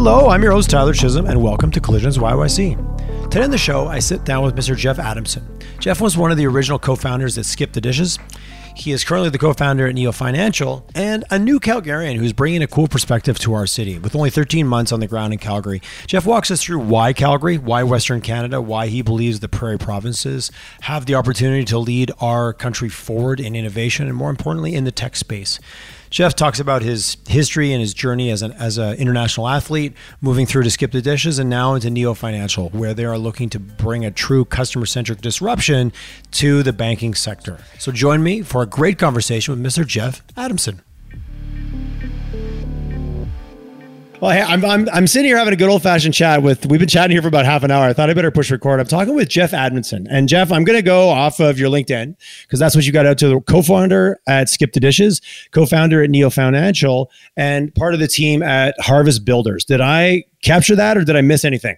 Hello, I'm your host, Tyler Chisholm, and welcome to Collisions YYC. Today on the show, I sit down with Mr. Jeff Adamson. Jeff was one of the original co founders that Skip the Dishes. He is currently the co founder at Neo Financial and a new Calgarian who's bringing a cool perspective to our city. With only 13 months on the ground in Calgary, Jeff walks us through why Calgary, why Western Canada, why he believes the prairie provinces have the opportunity to lead our country forward in innovation and, more importantly, in the tech space. Jeff talks about his history and his journey as an as an international athlete, moving through to skip the dishes and now into Neo Financial, where they are looking to bring a true customer centric disruption to the banking sector. So join me for a great conversation with Mr. Jeff Adamson. Well, hey, I'm, I'm, I'm sitting here having a good old fashioned chat with, we've been chatting here for about half an hour. I thought I better push record. I'm talking with Jeff Adamson. And Jeff, I'm going to go off of your LinkedIn because that's what you got out to the co founder at Skip the Dishes, co founder at Neo Financial, and part of the team at Harvest Builders. Did I capture that or did I miss anything?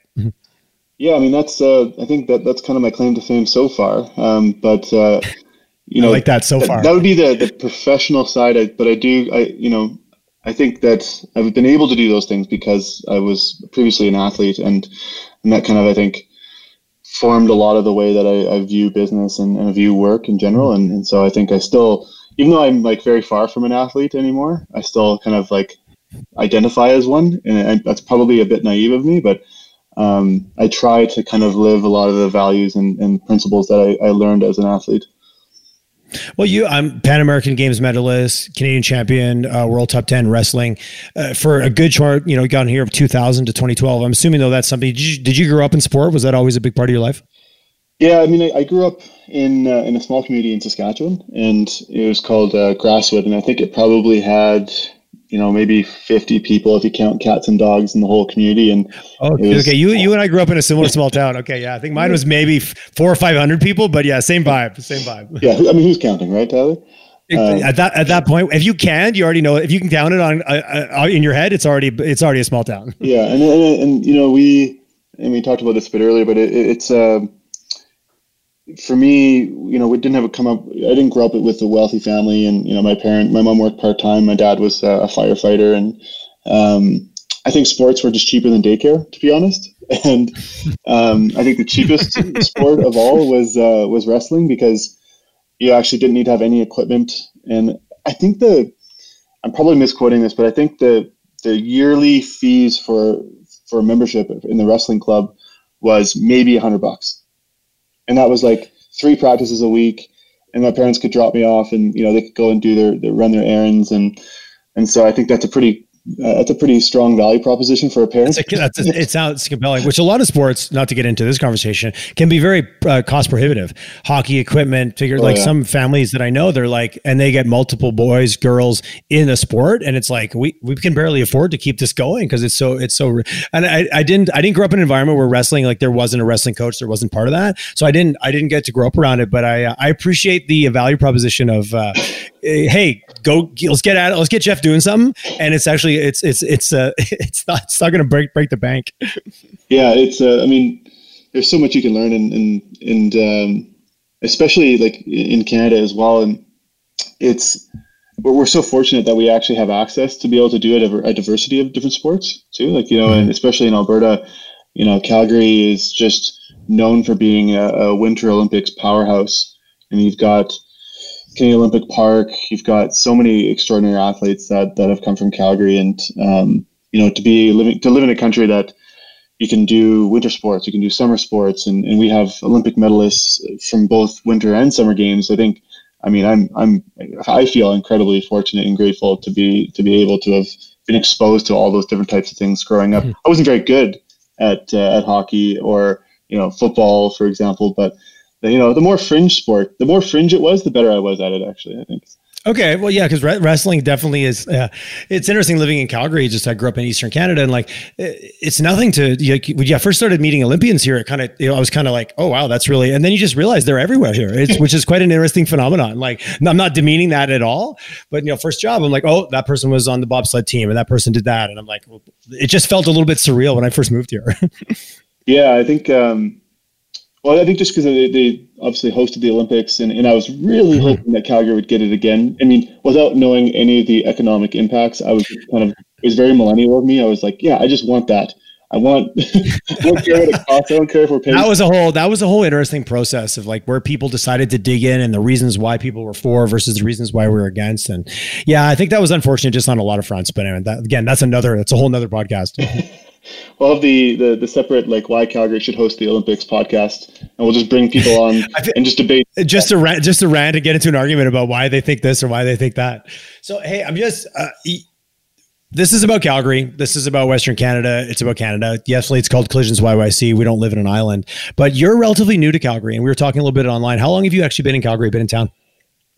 Yeah, I mean, that's, uh, I think that that's kind of my claim to fame so far. Um, but, uh, you know, I like that so far. That, that would be the, the professional side. I, but I do, I, you know, I think that I've been able to do those things because I was previously an athlete, and and that kind of I think formed a lot of the way that I, I view business and, and view work in general. And, and so I think I still, even though I'm like very far from an athlete anymore, I still kind of like identify as one, and that's probably a bit naive of me, but um, I try to kind of live a lot of the values and, and principles that I, I learned as an athlete. Well, you, I'm Pan American Games medalist, Canadian champion, uh, world top 10 wrestling uh, for a good short, you know, got here of 2000 to 2012. I'm assuming though that's something, did you, did you grow up in sport? Was that always a big part of your life? Yeah, I mean, I, I grew up in uh, in a small community in Saskatchewan, and it was called uh, Grasswood, and I think it probably had you know maybe 50 people if you count cats and dogs in the whole community and oh, was, okay you you and i grew up in a similar small town okay yeah i think mine was maybe four or five hundred people but yeah same vibe same vibe yeah i mean who's counting right tyler um, at that at that point, if you can, you already know. If you can count it on uh, uh, in your head, it's already it's already a small town. Yeah, and and, and you know we and we talked about this a bit earlier, but it, it's uh, for me, you know, we didn't have a come up. I didn't grow up with a wealthy family, and you know, my parent, my mom worked part time. My dad was a, firefighter, and um, I think sports were just cheaper than daycare, to be honest. And um, I think the cheapest sport of all was uh, was wrestling because you actually didn't need to have any equipment. And I think the I'm probably misquoting this, but I think the the yearly fees for for a membership in the wrestling club was maybe a hundred bucks and that was like three practices a week and my parents could drop me off and you know they could go and do their, their run their errands and and so i think that's a pretty uh, that's a pretty strong value proposition for a parent. That's a, that's a, it sounds compelling, which a lot of sports, not to get into this conversation, can be very uh, cost prohibitive. Hockey equipment, figure oh, like yeah. some families that I know, they're like, and they get multiple boys, girls in a sport, and it's like we we can barely afford to keep this going because it's so it's so. And I, I didn't I didn't grow up in an environment where wrestling like there wasn't a wrestling coach, there wasn't part of that, so I didn't I didn't get to grow up around it. But I I appreciate the value proposition of uh, hey go let's get at it, let's get Jeff doing something, and it's actually it's it's it's uh it's not it's not going to break break the bank. Yeah, it's uh, I mean, there's so much you can learn, and and and um, especially like in Canada as well, and it's we're we're so fortunate that we actually have access to be able to do a, a diversity of different sports too. Like you know, mm-hmm. and especially in Alberta, you know, Calgary is just known for being a, a Winter Olympics powerhouse, and you've got Canadian Olympic Park. You've got so many extraordinary athletes that that have come from Calgary, and um, you know to be living to live in a country that you can do winter sports, you can do summer sports, and, and we have Olympic medalists from both winter and summer games. I think, I mean, I'm I'm I feel incredibly fortunate and grateful to be to be able to have been exposed to all those different types of things growing up. Mm-hmm. I wasn't very good at uh, at hockey or you know football, for example, but you know, the more fringe sport, the more fringe it was, the better I was at it. Actually, I think. Okay, well, yeah, because re- wrestling definitely is. Uh, it's interesting living in Calgary. Just I grew up in Eastern Canada, and like, it's nothing to. You know, when you first started meeting Olympians here, it kind of, you know, I was kind of like, oh wow, that's really. And then you just realize they're everywhere here, it's, which is quite an interesting phenomenon. Like, I'm not demeaning that at all, but you know, first job, I'm like, oh, that person was on the bobsled team, and that person did that, and I'm like, well, it just felt a little bit surreal when I first moved here. yeah, I think. um well, I think just because they, they, obviously hosted the Olympics, and, and I was really mm-hmm. hoping that Calgary would get it again. I mean, without knowing any of the economic impacts, I was kind of it was very millennial of me. I was like, yeah, I just want that. I want. I don't care what it costs. I don't care if we're paying. That was a whole. That was a whole interesting process of like where people decided to dig in and the reasons why people were for versus the reasons why we were against. And yeah, I think that was unfortunate just on a lot of fronts. But anyway, that, again, that's another. That's a whole nother podcast. we'll have the, the the separate like why Calgary should host the Olympics podcast, and we'll just bring people on and just debate. Just a rant, just a rant, and get into an argument about why they think this or why they think that. So hey, I'm just. Uh, this is about Calgary. This is about Western Canada. It's about Canada. Yes, it's called Collisions YYC. We don't live in an island, but you're relatively new to Calgary, and we were talking a little bit online. How long have you actually been in Calgary? Been in town?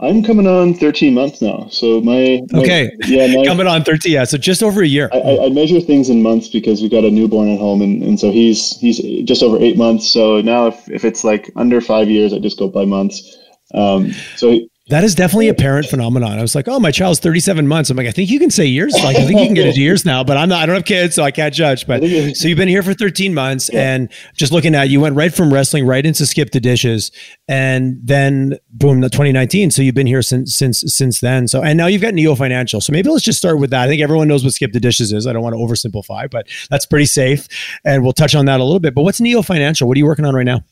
I'm coming on 13 months now. So my, my okay, yeah, my, coming on 13. Yeah, so just over a year. I, I, measure things in months because we've got a newborn at home, and, and so he's he's just over eight months. So now if, if it's like under five years, I just go by months. Um, so that is definitely a parent phenomenon. I was like, oh, my child's 37 months. I'm like, I think you can say years. Like, I think you can get into years now, but I'm not, I don't have kids, so I can't judge. But so you've been here for 13 months yeah. and just looking at, you went right from wrestling right into skip the dishes and then boom, the 2019. So you've been here since, since, since then. So, and now you've got Neo Financial. So maybe let's just start with that. I think everyone knows what skip the dishes is. I don't want to oversimplify, but that's pretty safe. And we'll touch on that a little bit. But what's Neo Financial? What are you working on right now?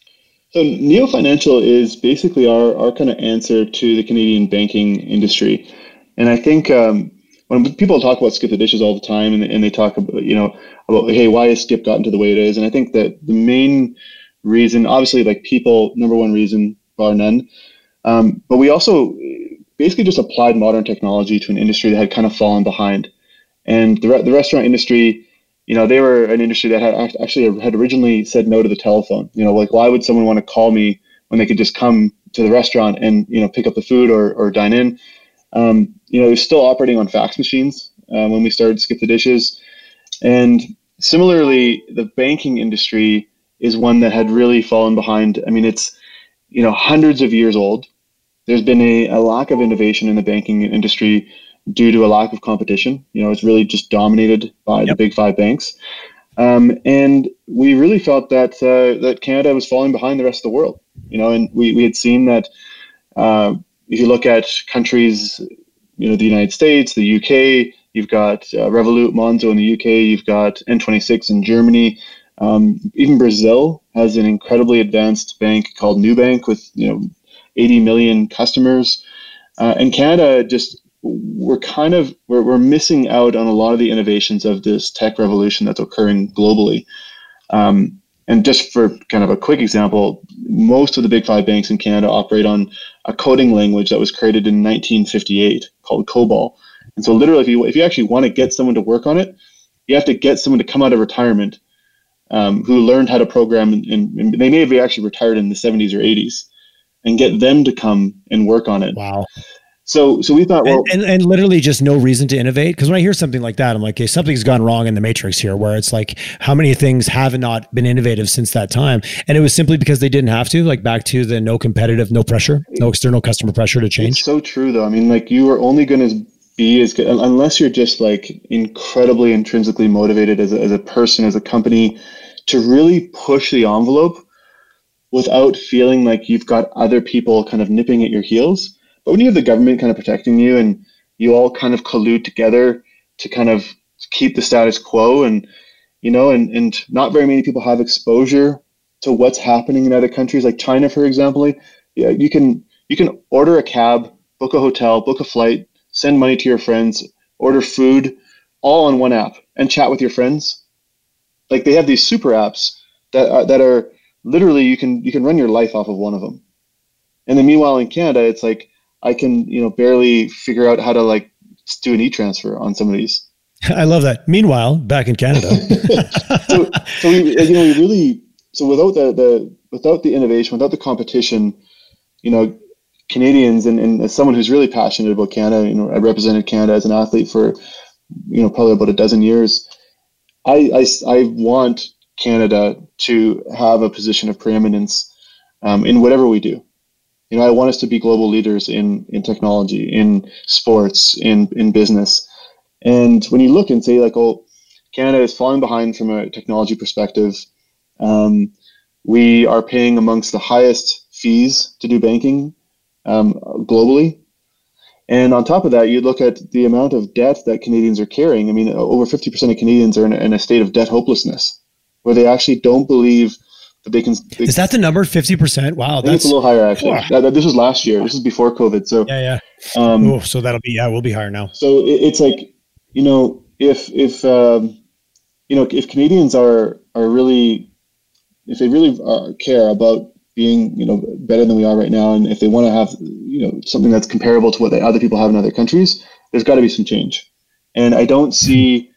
So Neo Financial is basically our, our kind of answer to the Canadian banking industry. And I think um, when people talk about skip the dishes all the time and, and they talk about, you know, about, hey, why has skip gotten to the way it is? And I think that the main reason, obviously like people, number one reason, bar none. Um, but we also basically just applied modern technology to an industry that had kind of fallen behind. And the, re- the restaurant industry, you know, they were an industry that had actually had originally said no to the telephone. You know, like why would someone want to call me when they could just come to the restaurant and you know pick up the food or, or dine in? Um, you know, was still operating on fax machines uh, when we started Skip the Dishes, and similarly, the banking industry is one that had really fallen behind. I mean, it's you know hundreds of years old. There's been a, a lack of innovation in the banking industry due to a lack of competition. You know, it's really just dominated by yep. the big five banks. Um, and we really felt that uh, that Canada was falling behind the rest of the world. You know, and we, we had seen that uh, if you look at countries, you know, the United States, the UK, you've got uh, Revolut, Monzo in the UK, you've got N26 in Germany. Um, even Brazil has an incredibly advanced bank called Nubank with you know 80 million customers. Uh, and Canada just we're kind of we're, we're missing out on a lot of the innovations of this tech revolution that's occurring globally. Um, and just for kind of a quick example, most of the big five banks in Canada operate on a coding language that was created in 1958 called COBOL. And so, literally, if you if you actually want to get someone to work on it, you have to get someone to come out of retirement um, who learned how to program, and they may have actually retired in the 70s or 80s, and get them to come and work on it. Wow. So, so we thought, well, and, and, and, literally just no reason to innovate. Because when I hear something like that, I'm like, okay, something's gone wrong in the matrix here. Where it's like, how many things have not been innovative since that time? And it was simply because they didn't have to. Like back to the no competitive, no pressure, no external customer pressure to change. It's so true, though. I mean, like you are only going to be as good unless you're just like incredibly intrinsically motivated as a, as a person, as a company, to really push the envelope without feeling like you've got other people kind of nipping at your heels but when you have the government kind of protecting you and you all kind of collude together to kind of keep the status quo and you know and, and not very many people have exposure to what's happening in other countries like China for example yeah, you can you can order a cab book a hotel book a flight send money to your friends order food all on one app and chat with your friends. Like they have these super apps that are, that are literally you can you can run your life off of one of them. And then meanwhile in Canada it's like I can, you know, barely figure out how to like do an e-transfer on some of these. I love that. Meanwhile, back in Canada, so, so we, you know, we really, so without the, the, without the innovation, without the competition, you know, Canadians and, and as someone who's really passionate about Canada, you know, I represented Canada as an athlete for, you know, probably about a dozen years. I, I, I want Canada to have a position of preeminence um, in whatever we do you know, I want us to be global leaders in in technology, in sports, in in business. And when you look and say like, oh, Canada is falling behind from a technology perspective. Um, we are paying amongst the highest fees to do banking um, globally. And on top of that, you look at the amount of debt that Canadians are carrying. I mean, over 50% of Canadians are in, in a state of debt hopelessness, where they actually don't believe that they can. They, Is that the number? 50%? Wow. that's a little higher, actually. That, this was last year. This is before COVID. So, yeah, yeah. Um, Ooh, so that'll be, yeah, we'll be higher now. So it, it's like, you know, if, if, um, you know, if Canadians are, are really, if they really uh, care about being you know better than we are right now, and if they want to have you know something that's comparable to what the other people have in other countries, there's got to be some change. And I don't see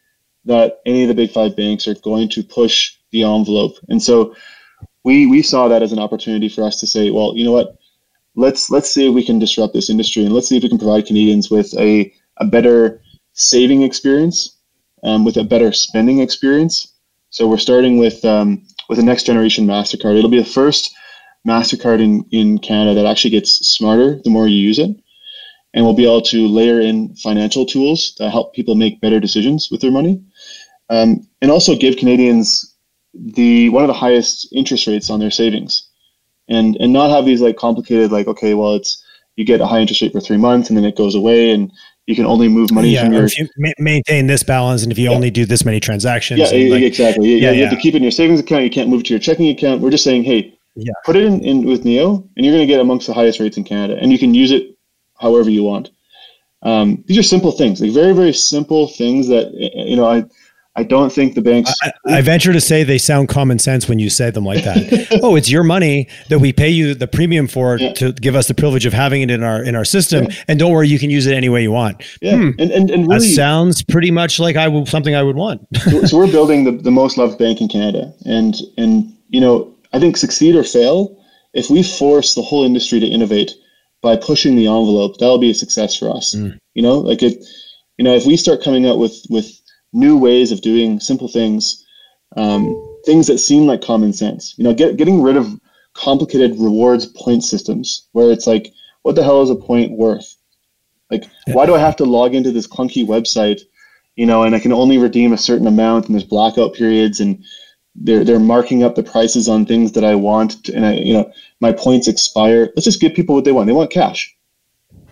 that any of the big five banks are going to push the envelope. And so we we saw that as an opportunity for us to say, well, you know what, let's let's see if we can disrupt this industry, and let's see if we can provide Canadians with a a better saving experience, um, with a better spending experience. So we're starting with um, with a next generation Mastercard. It'll be the first MasterCard in, in Canada that actually gets smarter the more you use it. And we'll be able to layer in financial tools that help people make better decisions with their money. Um, and also give Canadians the one of the highest interest rates on their savings. And and not have these like complicated like, okay, well it's you get a high interest rate for three months and then it goes away and you can only move money yeah, from your you ma- maintain this balance and if you yeah. only do this many transactions yeah, like, exactly yeah, yeah, you have to keep it in your savings account you can't move it to your checking account we're just saying hey yeah. Put it in, in with Neo, and you're going to get amongst the highest rates in Canada, and you can use it however you want. Um, these are simple things, like very very simple things that you know I. I don't think the banks. I, I, venture to say they sound common sense when you say them like that. oh, it's your money that we pay you the premium for yeah. to give us the privilege of having it in our in our system, yeah. and don't worry, you can use it any way you want. Yeah, hmm. and, and and really, that sounds pretty much like I something I would want. so, so we're building the, the most loved bank in Canada, and and you know I think succeed or fail, if we force the whole industry to innovate by pushing the envelope, that'll be a success for us. Mm. You know, like it, you know, if we start coming up with with new ways of doing simple things, um, things that seem like common sense, you know, get, getting rid of complicated rewards point systems where it's like, what the hell is a point worth? Like, yeah. why do I have to log into this clunky website, you know, and I can only redeem a certain amount and there's blackout periods and they're they're marking up the prices on things that I want, and I you know my points expire. Let's just give people what they want. They want cash.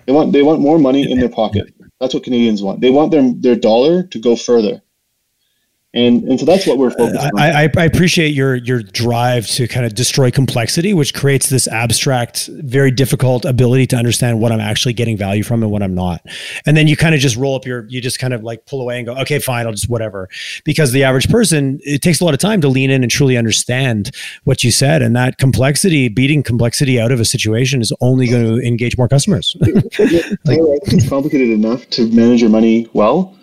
They want they want more money in their pocket. That's what Canadians want. They want their their dollar to go further and and so that's what we're uh, focused on. I, I, appreciate your your drive to kind of destroy complexity, which creates this abstract, very difficult ability to understand what I'm actually getting value from and what I'm not. And then you kind of just roll up your, you just kind of like pull away and go, okay, fine, I'll just whatever. Because the average person, it takes a lot of time to lean in and truly understand what you said, and that complexity, beating complexity out of a situation, is only going to engage more customers. like, it's complicated enough to manage your money well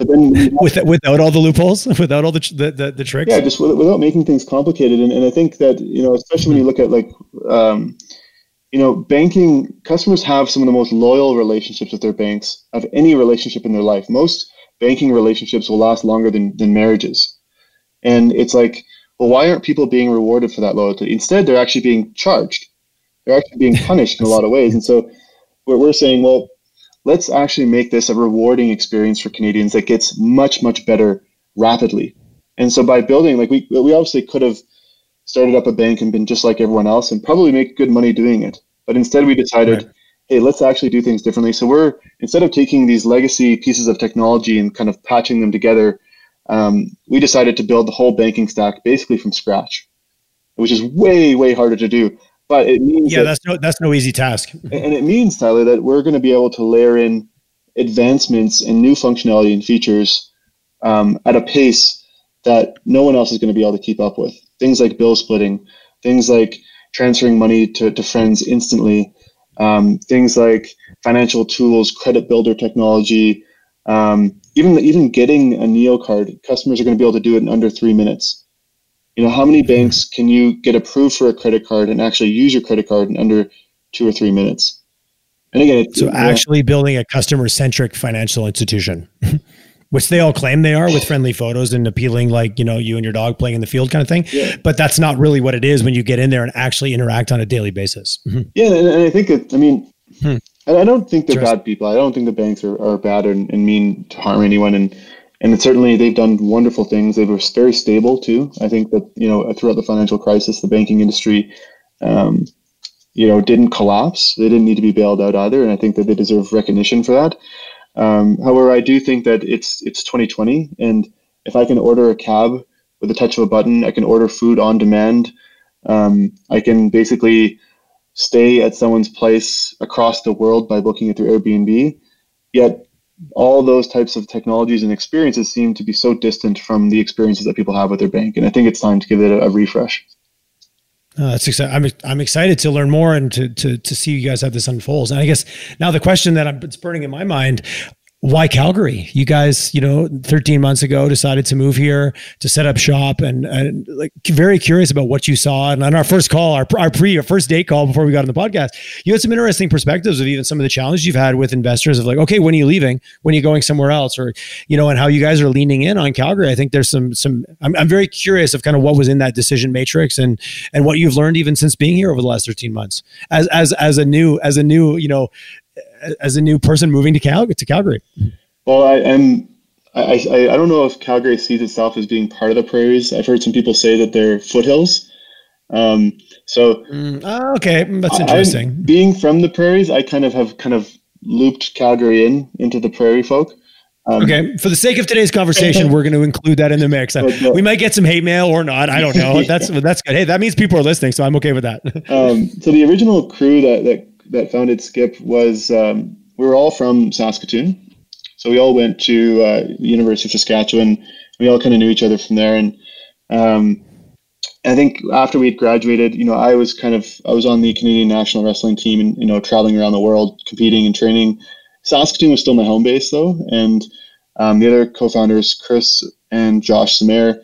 but then without, without all the loopholes, without all the, the, the, the tricks. Yeah, just without making things complicated. And, and I think that, you know, especially when you look at like, um, you know, banking customers have some of the most loyal relationships with their banks of any relationship in their life. Most banking relationships will last longer than, than marriages. And it's like, well, why aren't people being rewarded for that loyalty? Instead, they're actually being charged. They're actually being punished in a lot of ways. And so we're, we're saying, well, let's actually make this a rewarding experience for Canadians that gets much, much better rapidly. And so by building, like we, we obviously could have started up a bank and been just like everyone else and probably make good money doing it. But instead we decided, right. hey, let's actually do things differently. So we're, instead of taking these legacy pieces of technology and kind of patching them together, um, we decided to build the whole banking stack basically from scratch, which is way, way harder to do. But it means yeah, that, that's no that's no easy task. And it means Tyler that we're going to be able to layer in advancements and new functionality and features um, at a pace that no one else is going to be able to keep up with. Things like bill splitting, things like transferring money to, to friends instantly, um, things like financial tools, credit builder technology, um, even even getting a Neo card. Customers are going to be able to do it in under three minutes. You know, how many banks can you get approved for a credit card and actually use your credit card in under two or three minutes? And again, so actually building a customer centric financial institution, which they all claim they are with friendly photos and appealing, like, you know, you and your dog playing in the field kind of thing. Yeah. But that's not really what it is when you get in there and actually interact on a daily basis. yeah. And, and I think it, I mean, hmm. I don't think they're bad people. I don't think the banks are, are bad and, and mean to harm anyone. And and certainly they've done wonderful things. They were very stable too. I think that you know throughout the financial crisis, the banking industry, um, you know, didn't collapse. They didn't need to be bailed out either, and I think that they deserve recognition for that. Um, however, I do think that it's it's 2020, and if I can order a cab with a touch of a button, I can order food on demand. Um, I can basically stay at someone's place across the world by booking it through Airbnb. Yet, all those types of technologies and experiences seem to be so distant from the experiences that people have with their bank, and I think it's time to give it a, a refresh. Uh, that's exciting. I'm I'm excited to learn more and to to to see you guys have this unfolds. And I guess now the question that I'm it's burning in my mind: why Calgary? You guys, you know, 13 months ago decided to move here to set up shop and, and like very curious about what you saw. And on our first call, our, our pre our first date call before we got on the podcast, you had some interesting perspectives of even some of the challenges you've had with investors of like, okay, when are you leaving? When are you going somewhere else? Or, you know, and how you guys are leaning in on Calgary. I think there's some, some, I'm, I'm very curious of kind of what was in that decision matrix and, and what you've learned even since being here over the last 13 months as, as, as a new, as a new, you know, as a new person moving to Cal to Calgary? Well, I am. I, I, I don't know if Calgary sees itself as being part of the prairies. I've heard some people say that they're foothills. Um, so mm, oh, okay, that's interesting. I, being from the prairies, I kind of have kind of looped Calgary in into the prairie folk. Um, okay, for the sake of today's conversation, we're going to include that in the mix. We might get some hate mail or not. I don't know. That's that's good. Hey, that means people are listening, so I'm okay with that. um, so the original crew that that that founded Skip was um, we were all from Saskatoon, so we all went to uh, University of Saskatchewan. We all kind of knew each other from there, and um, I think after we had graduated, you know, I was kind of I was on the Canadian national wrestling team, and you know, traveling around the world, competing and training. Saskatoon was still my home base though, and um, the other co-founders, Chris and Josh Simair,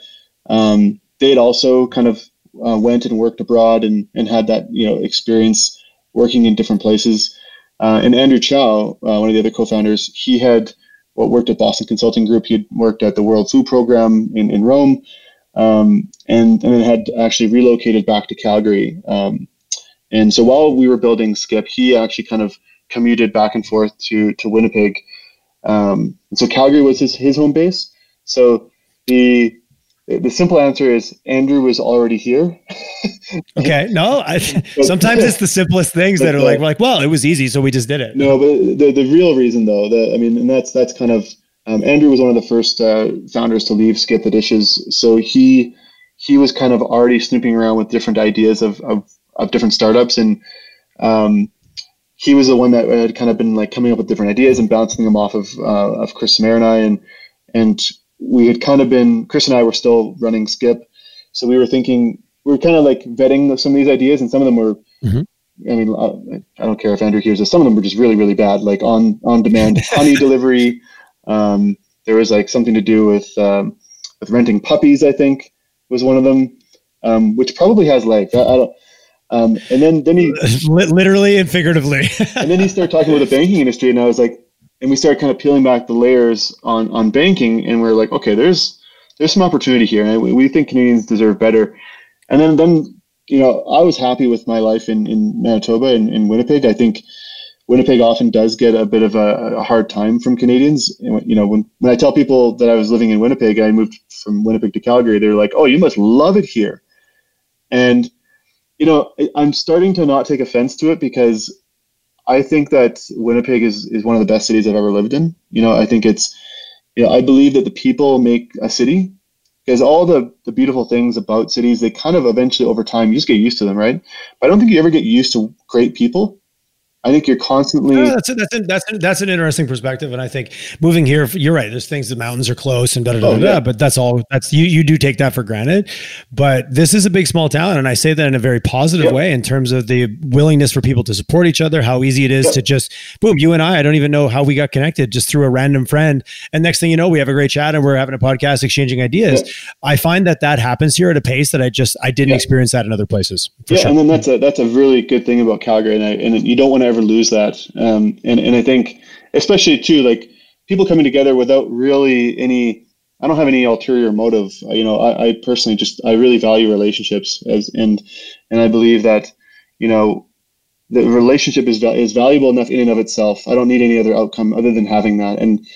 um, they had also kind of uh, went and worked abroad and, and had that you know experience working in different places. Uh, and Andrew Chau, uh, one of the other co-founders, he had well, worked at Boston Consulting Group. He had worked at the World Food Program in, in Rome, um, and, and then had actually relocated back to Calgary. Um, and so while we were building Skip, he actually kind of commuted back and forth to to Winnipeg. Um, and so Calgary was his, his home base. So the the simple answer is Andrew was already here. okay. No, I, sometimes it's the simplest things that are like, like, well, it was easy, so we just did it. No, but the, the real reason though, the, I mean, and that's, that's kind of, um, Andrew was one of the first uh, founders to leave Skip the Dishes. So he, he was kind of already snooping around with different ideas of, of, of different startups. And um, he was the one that had kind of been like coming up with different ideas and bouncing them off of, uh, of Chris Simair and I. And, and we had kind of been Chris and I were still running Skip, so we were thinking we were kind of like vetting some of these ideas, and some of them were. Mm-hmm. I mean, I, I, don't care if Andrew hears this. Some of them were just really, really bad, like on on demand honey delivery. Um, there was like something to do with um, with renting puppies. I think was one of them, um, which probably has legs. I, I don't. Um, and then then he literally and figuratively. and then he started talking about the banking industry, and I was like, and we started kind of peeling back the layers on on banking, and we are like, okay, there's there's some opportunity here, and we, think Canadians deserve better. And then then you know, I was happy with my life in in Manitoba and in Winnipeg. I think. Winnipeg often does get a bit of a, a, hard time from Canadians. You know, when, when I tell people that I was living in Winnipeg, I moved from Winnipeg to Calgary, they're like, oh, you must love it here. And, you know, I'm starting to not take offense to it because I think that Winnipeg is, is one of the best cities I've ever lived in. You know, I think it's, you know, I believe that the people make a city because all the, the beautiful things about cities, they kind of eventually over time, you just get used to them, right? But I don't think you ever get used to great people. I think you're constantly. Yeah, that's a, that's a, that's a, that's an interesting perspective, and I think moving here, you're right. There's things the mountains are close and da da da, oh, da but that's all. That's you you do take that for granted, but this is a big small town, and I say that in a very positive way in terms of the willingness for people to support each other. How easy it is to just boom, you and I. I don't even know how we got connected, just through a random friend, and next thing you know, we have a great chat and we're having a podcast, exchanging ideas. I find that that happens here at a pace that I just I didn't experience that in other places. yeah, sure. and then that's a that's a really good thing about Calgary, and I, and you don't want to ever lose that. Um, and and I think especially too like people coming together without really any. I don't have any ulterior motive. You know, I, I personally just I really value relationships as and and I believe that you know the relationship is is valuable enough in and of itself. I don't need any other outcome other than having that. And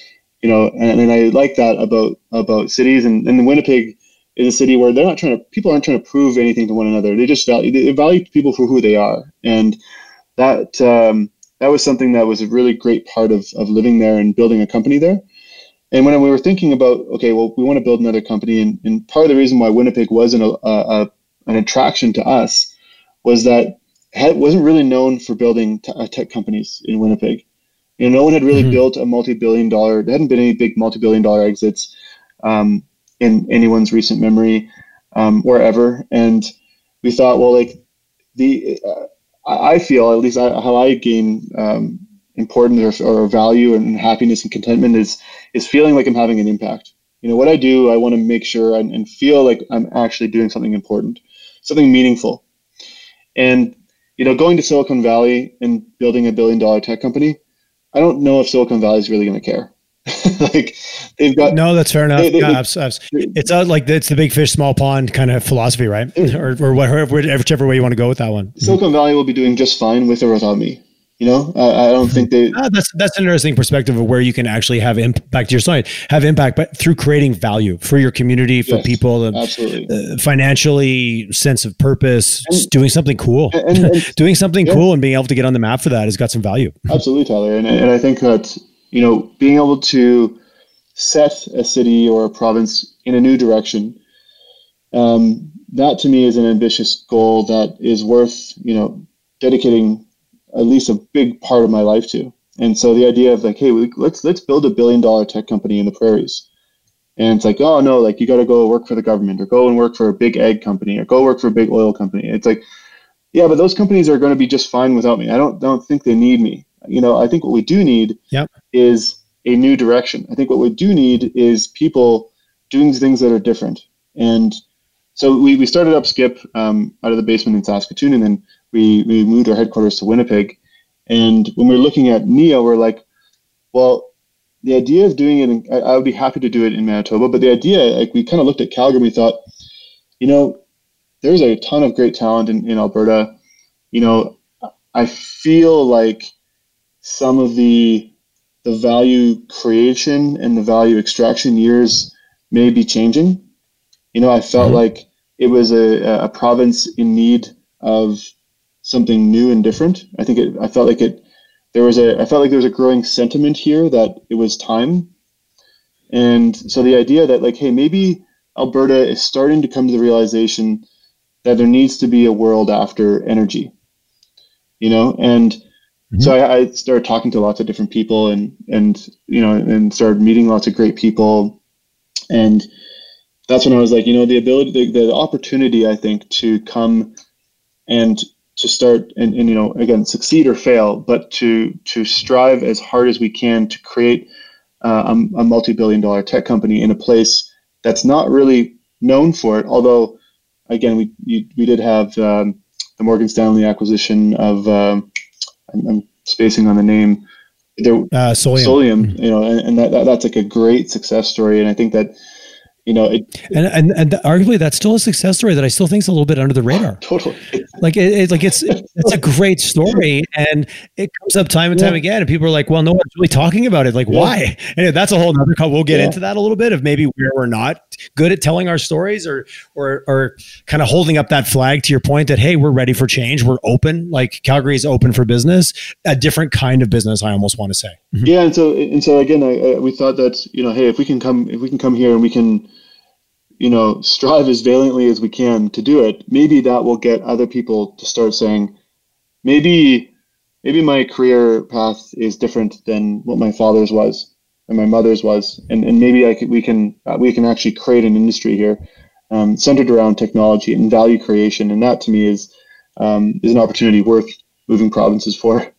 you know, and, and I like that about about cities and, and Winnipeg is a city where they're not trying to people aren't trying to prove anything to one another. They just value they value people for who they are, and that um, that was something that was a really great part of of living there and building a company there. And when we were thinking about okay, well, we want to build another company, and, and part of the reason why Winnipeg wasn't a, a, an attraction to us was that it wasn't really known for building t- uh, tech companies in Winnipeg. You know, no one had really mm-hmm. built a multi-billion dollar. There hadn't been any big multi-billion dollar exits. Um, in anyone's recent memory um, or ever. And we thought, well, like the, uh, I feel at least I, how I gain um, importance or, or, value and happiness and contentment is is feeling like I'm having an impact. You know, what I do, I want to make sure and, and feel like I'm actually doing something important, something meaningful. And you know, going to Silicon Valley and building a billion dollar tech company, I don't know if Silicon Valley is really going to care. like they've got no, that's fair enough. They, they, yeah, I've, I've, it's uh, like it's the big fish, small pond kind of philosophy, right? or, or whatever, whichever way you want to go with that one. Silicon Valley will be doing just fine with or without me. You know, I, I don't think they. Ah, that's that's an interesting perspective of where you can actually have impact. To your side, have impact, but through creating value for your community, for yes, people, absolutely, uh, financially, sense of purpose, and, doing something cool, and, and, doing something yeah. cool, and being able to get on the map for that has got some value. Absolutely, Tyler, and and I think that you know, being able to set a city or a province in a new direction, um, that to me is an ambitious goal that is worth, you know, dedicating at least a big part of my life to. And so the idea of like, hey, let's let's build a billion dollar tech company in the prairies. And it's like, oh no, like you got to go work for the government or go and work for a big egg company or go work for a big oil company. It's like, yeah, but those companies are going to be just fine without me. I don't don't think they need me you know, I think what we do need yep. is a new direction. I think what we do need is people doing things that are different. And so we, we started up Skip um, out of the basement in Saskatoon, and then we, we moved our headquarters to Winnipeg. And when we were looking at NEO, we're like, well, the idea of doing it, in, I, I would be happy to do it in Manitoba, but the idea, like we kind of looked at Calgary and we thought, you know, there's a ton of great talent in, in Alberta. You know, I feel like some of the the value creation and the value extraction years may be changing. You know, I felt mm-hmm. like it was a, a province in need of something new and different. I think it, I felt like it, there was a, I felt like there was a growing sentiment here that it was time. And so the idea that like, hey, maybe Alberta is starting to come to the realization that there needs to be a world after energy, you know, and Mm-hmm. So I, I, started talking to lots of different people and and you know and started meeting lots of great people, and that's when I was like, you know, the ability, the, the opportunity, I think, to come and to start and, and you know again succeed or fail, but to to strive as hard as we can to create uh, a, a multi-billion dollar tech company in a place that's not really known for it. Although, again, we we, we did have um, the Morgan Stanley acquisition of um, I'm, I'm spacing on the name. There, uh, Solium. Solium, mm-hmm. you know, and, and that, that, that's like a great success story. And I think that you know, it, and and and arguably that's still a success story that I still think is a little bit under the radar. Totally, like it, it like it's it's a great story, and it comes up time and time yeah. again, and people are like, "Well, no one's really talking about it. Like, yeah. why?" And that's a whole other. We'll get yeah. into that a little bit of maybe where we're not good at telling our stories, or or or kind of holding up that flag to your point that hey, we're ready for change, we're open. Like Calgary is open for business, a different kind of business. I almost want to say. Mm-hmm. Yeah, and so and so again, I, I, we thought that you know, hey, if we can come, if we can come here and we can you know, strive as valiantly as we can to do it, maybe that will get other people to start saying, maybe, maybe my career path is different than what my father's was and my mother's was, and, and maybe I could, we can uh, we can actually create an industry here um, centered around technology and value creation, and that to me is um, is an opportunity worth moving provinces for.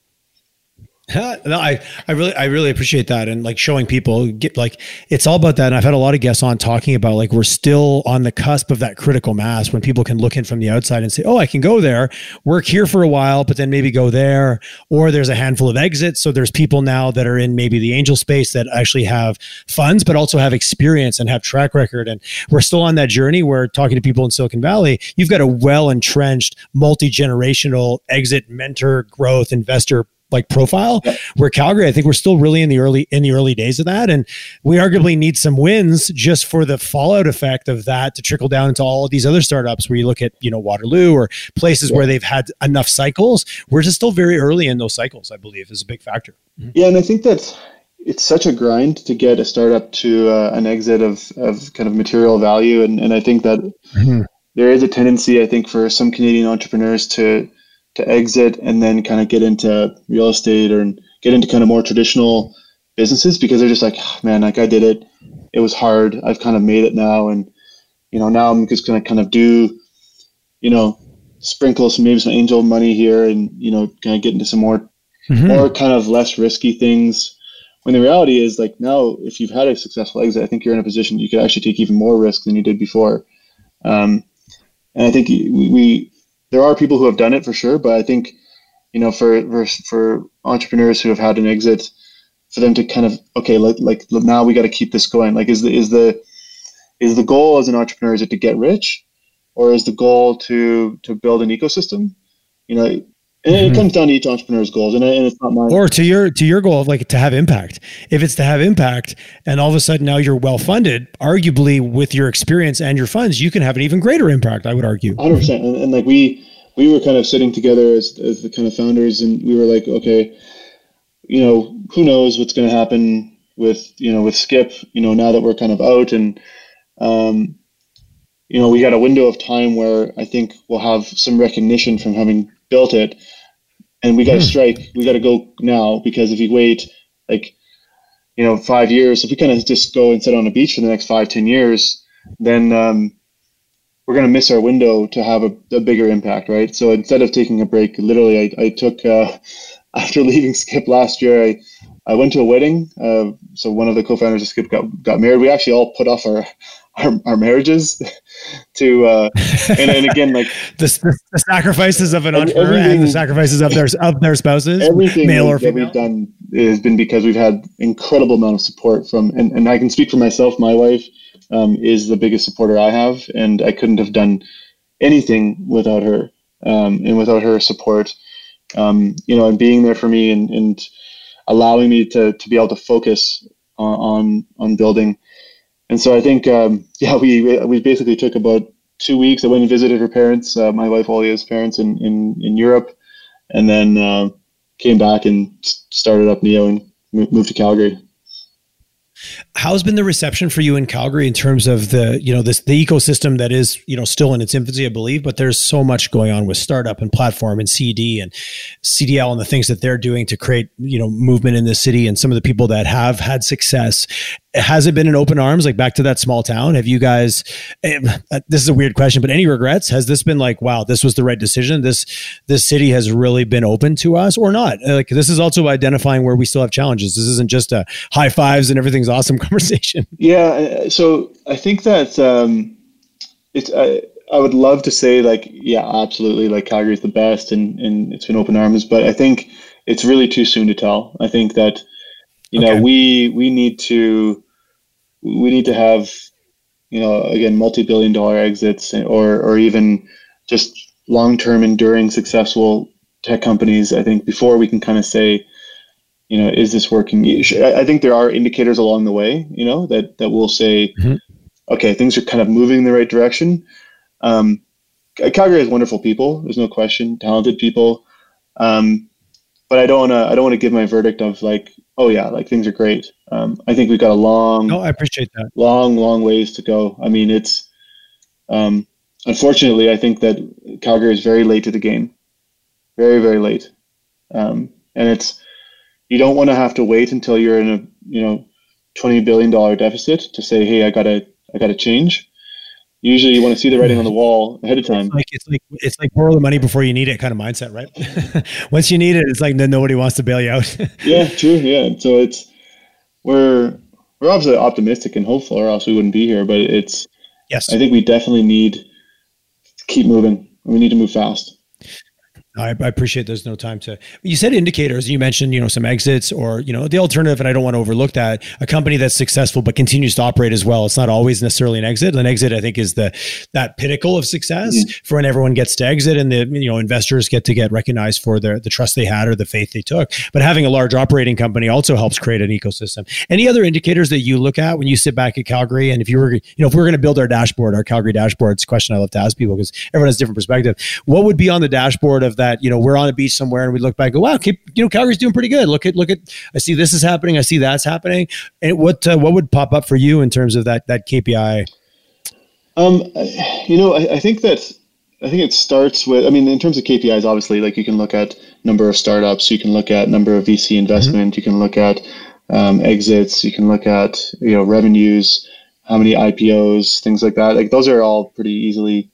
No, I, I really, I really appreciate that. And like showing people get like, it's all about that. And I've had a lot of guests on talking about like, we're still on the cusp of that critical mass when people can look in from the outside and say, Oh, I can go there, work here for a while, but then maybe go there. Or there's a handful of exits. So there's people now that are in maybe the angel space that actually have funds, but also have experience and have track record. And we're still on that journey where talking to people in Silicon Valley, you've got a well entrenched multi generational exit mentor growth investor like profile. Yeah. Where Calgary, I think we're still really in the early in the early days of that, and we arguably need some wins just for the fallout effect of that to trickle down into all of these other startups. Where you look at you know Waterloo or places yeah. where they've had enough cycles. We're just still very early in those cycles. I believe is a big factor. Mm-hmm. Yeah, and I think that it's such a grind to get a startup to uh, an exit of, of kind of material value. And, and I think that mm-hmm. there is a tendency, I think, for some Canadian entrepreneurs to to exit and then kind of get into real estate or get into kind of more traditional businesses because they're just like, oh, man, like I did it. It was hard. I've kind of made it now. And, you know, now I'm just going to kind of do, you know, sprinkle some, maybe some angel money here and, you know, kind of get into some more, mm-hmm. more kind of less risky things when the reality is like now, if you've had a successful exit, I think you're in a position you could actually take even more risk than you did before. Um, and I think we, we, there are people who have done it for sure, but I think you know for for, for entrepreneurs who have had an exit, for them to kind of okay, like like now we got to keep this going. Like is the is the is the goal as an entrepreneur is it to get rich, or is the goal to to build an ecosystem? You know, and mm-hmm. it comes down to each entrepreneur's goals, and, and it's not mine. Or to your to your goal of like to have impact. If it's to have impact, and all of a sudden now you're well funded, arguably with your experience and your funds, you can have an even greater impact. I would argue. Hundred percent, and, and like we we were kind of sitting together as as the kind of founders, and we were like, okay, you know, who knows what's going to happen with you know with Skip, you know, now that we're kind of out, and um, you know, we got a window of time where I think we'll have some recognition from having built it, and we got to mm. strike. We got to go now because if you wait like you know five years, if we kind of just go and sit on a beach for the next five ten years, then um, we're going to miss our window to have a, a, bigger impact, right? So instead of taking a break, literally, I, I took uh, after leaving Skip last year, I I went to a wedding. Uh, so one of the co-founders of Skip got, got married. We actually all put off our our, our marriages to uh, and, and again like the, the, sacrifices of an entrepreneur and the sacrifices of their of their spouses everything male or female. that we've done has been because we've had incredible amount of support from and, and i can speak for myself my wife um, is the biggest supporter i have and i couldn't have done anything without her um, and without her support um, you know and being there for me and, and allowing me to, to be able to focus on on, on building and so I think, um, yeah, we we basically took about two weeks. I went and visited her parents, uh, my wife Olia's parents in in, in Europe, and then uh, came back and started up Neo and moved to Calgary. How's been the reception for you in Calgary in terms of the you know this the ecosystem that is you know still in its infancy, I believe, but there's so much going on with startup and platform and CD and CDL and the things that they're doing to create you know movement in the city and some of the people that have had success. Has it been in open arms like back to that small town? Have you guys eh, this is a weird question but any regrets? Has this been like wow this was the right decision? This this city has really been open to us or not? Like this is also identifying where we still have challenges. This isn't just a high fives and everything's awesome conversation. Yeah so i think that um it's I, I would love to say like yeah absolutely like calgary's the best and and it's been open arms but i think it's really too soon to tell. I think that you know we we need to we need to have you know again multi-billion dollar exits or or even just long-term enduring successful tech companies i think before we can kind of say you know is this working i think there are indicators along the way you know that that will say mm-hmm. okay things are kind of moving in the right direction um, calgary has wonderful people there's no question talented people um, but i don't want to i don't want to give my verdict of like oh yeah, like things are great. Um, I think we've got a long, no, I appreciate that. Long, long ways to go. I mean, it's um, unfortunately, I think that Calgary is very late to the game, very, very late, um, and it's you don't want to have to wait until you're in a you know twenty billion dollar deficit to say, hey, I gotta, I gotta change usually you want to see the writing on the wall ahead of time. It's like it's like it's like borrow the money before you need it kind of mindset, right? Once you need it, it's like then nobody wants to bail you out. yeah, true. Yeah, so it's we're we're obviously optimistic and hopeful, or else we wouldn't be here. But it's yes, I think we definitely need to keep moving. We need to move fast. I, I, appreciate there's no time to. You said indicators. You mentioned you know some exits or you know the alternative, and I don't want to overlook that. A company that's successful but continues to operate as well. It's not always necessarily an exit. An exit, I think, is the that pinnacle of success mm-hmm. for when everyone gets to exit and the you know investors get to get recognized for the the trust they had or the faith they took. But having a large operating company also helps create an ecosystem. Any other indicators that you look at when you sit back at Calgary? And if you were you know if we are going to build our dashboard, our Calgary dashboard, it's a question I love to ask people because everyone has different perspective. What would be on the dashboard of that? You know, we're on a beach somewhere and we look back, and go, wow, keep, you know, Calgary's doing pretty good. Look at, look at, I see this is happening. I see that's happening. And what, uh, what would pop up for you in terms of that, that KPI? Um, you know, I, I think that, I think it starts with, I mean, in terms of KPIs, obviously, like you can look at number of startups, you can look at number of VC investment, mm-hmm. you can look at um, exits, you can look at, you know, revenues, how many IPOs, things like that. Like those are all pretty easily.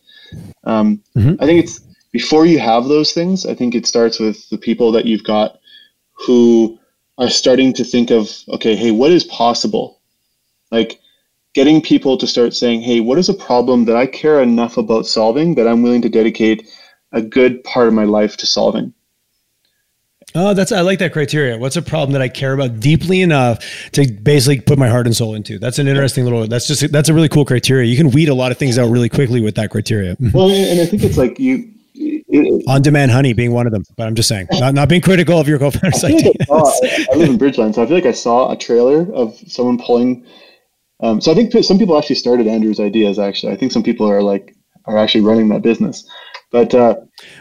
Um, mm-hmm. I think it's before you have those things, I think it starts with the people that you've got who are starting to think of, okay, hey, what is possible? Like getting people to start saying, hey, what is a problem that I care enough about solving that I'm willing to dedicate a good part of my life to solving? Oh, that's I like that criteria. What's a problem that I care about deeply enough to basically put my heart and soul into? That's an interesting little. That's just that's a really cool criteria. You can weed a lot of things out really quickly with that criteria. well, and I think it's like you on demand honey being one of them. But I'm just saying, not, not being critical of your co-founders. I, I, I, live in Bridgeland, so I feel like I saw a trailer of someone pulling. Um, so I think some people actually started Andrew's ideas. Actually, I think some people are like are actually running that business. But uh,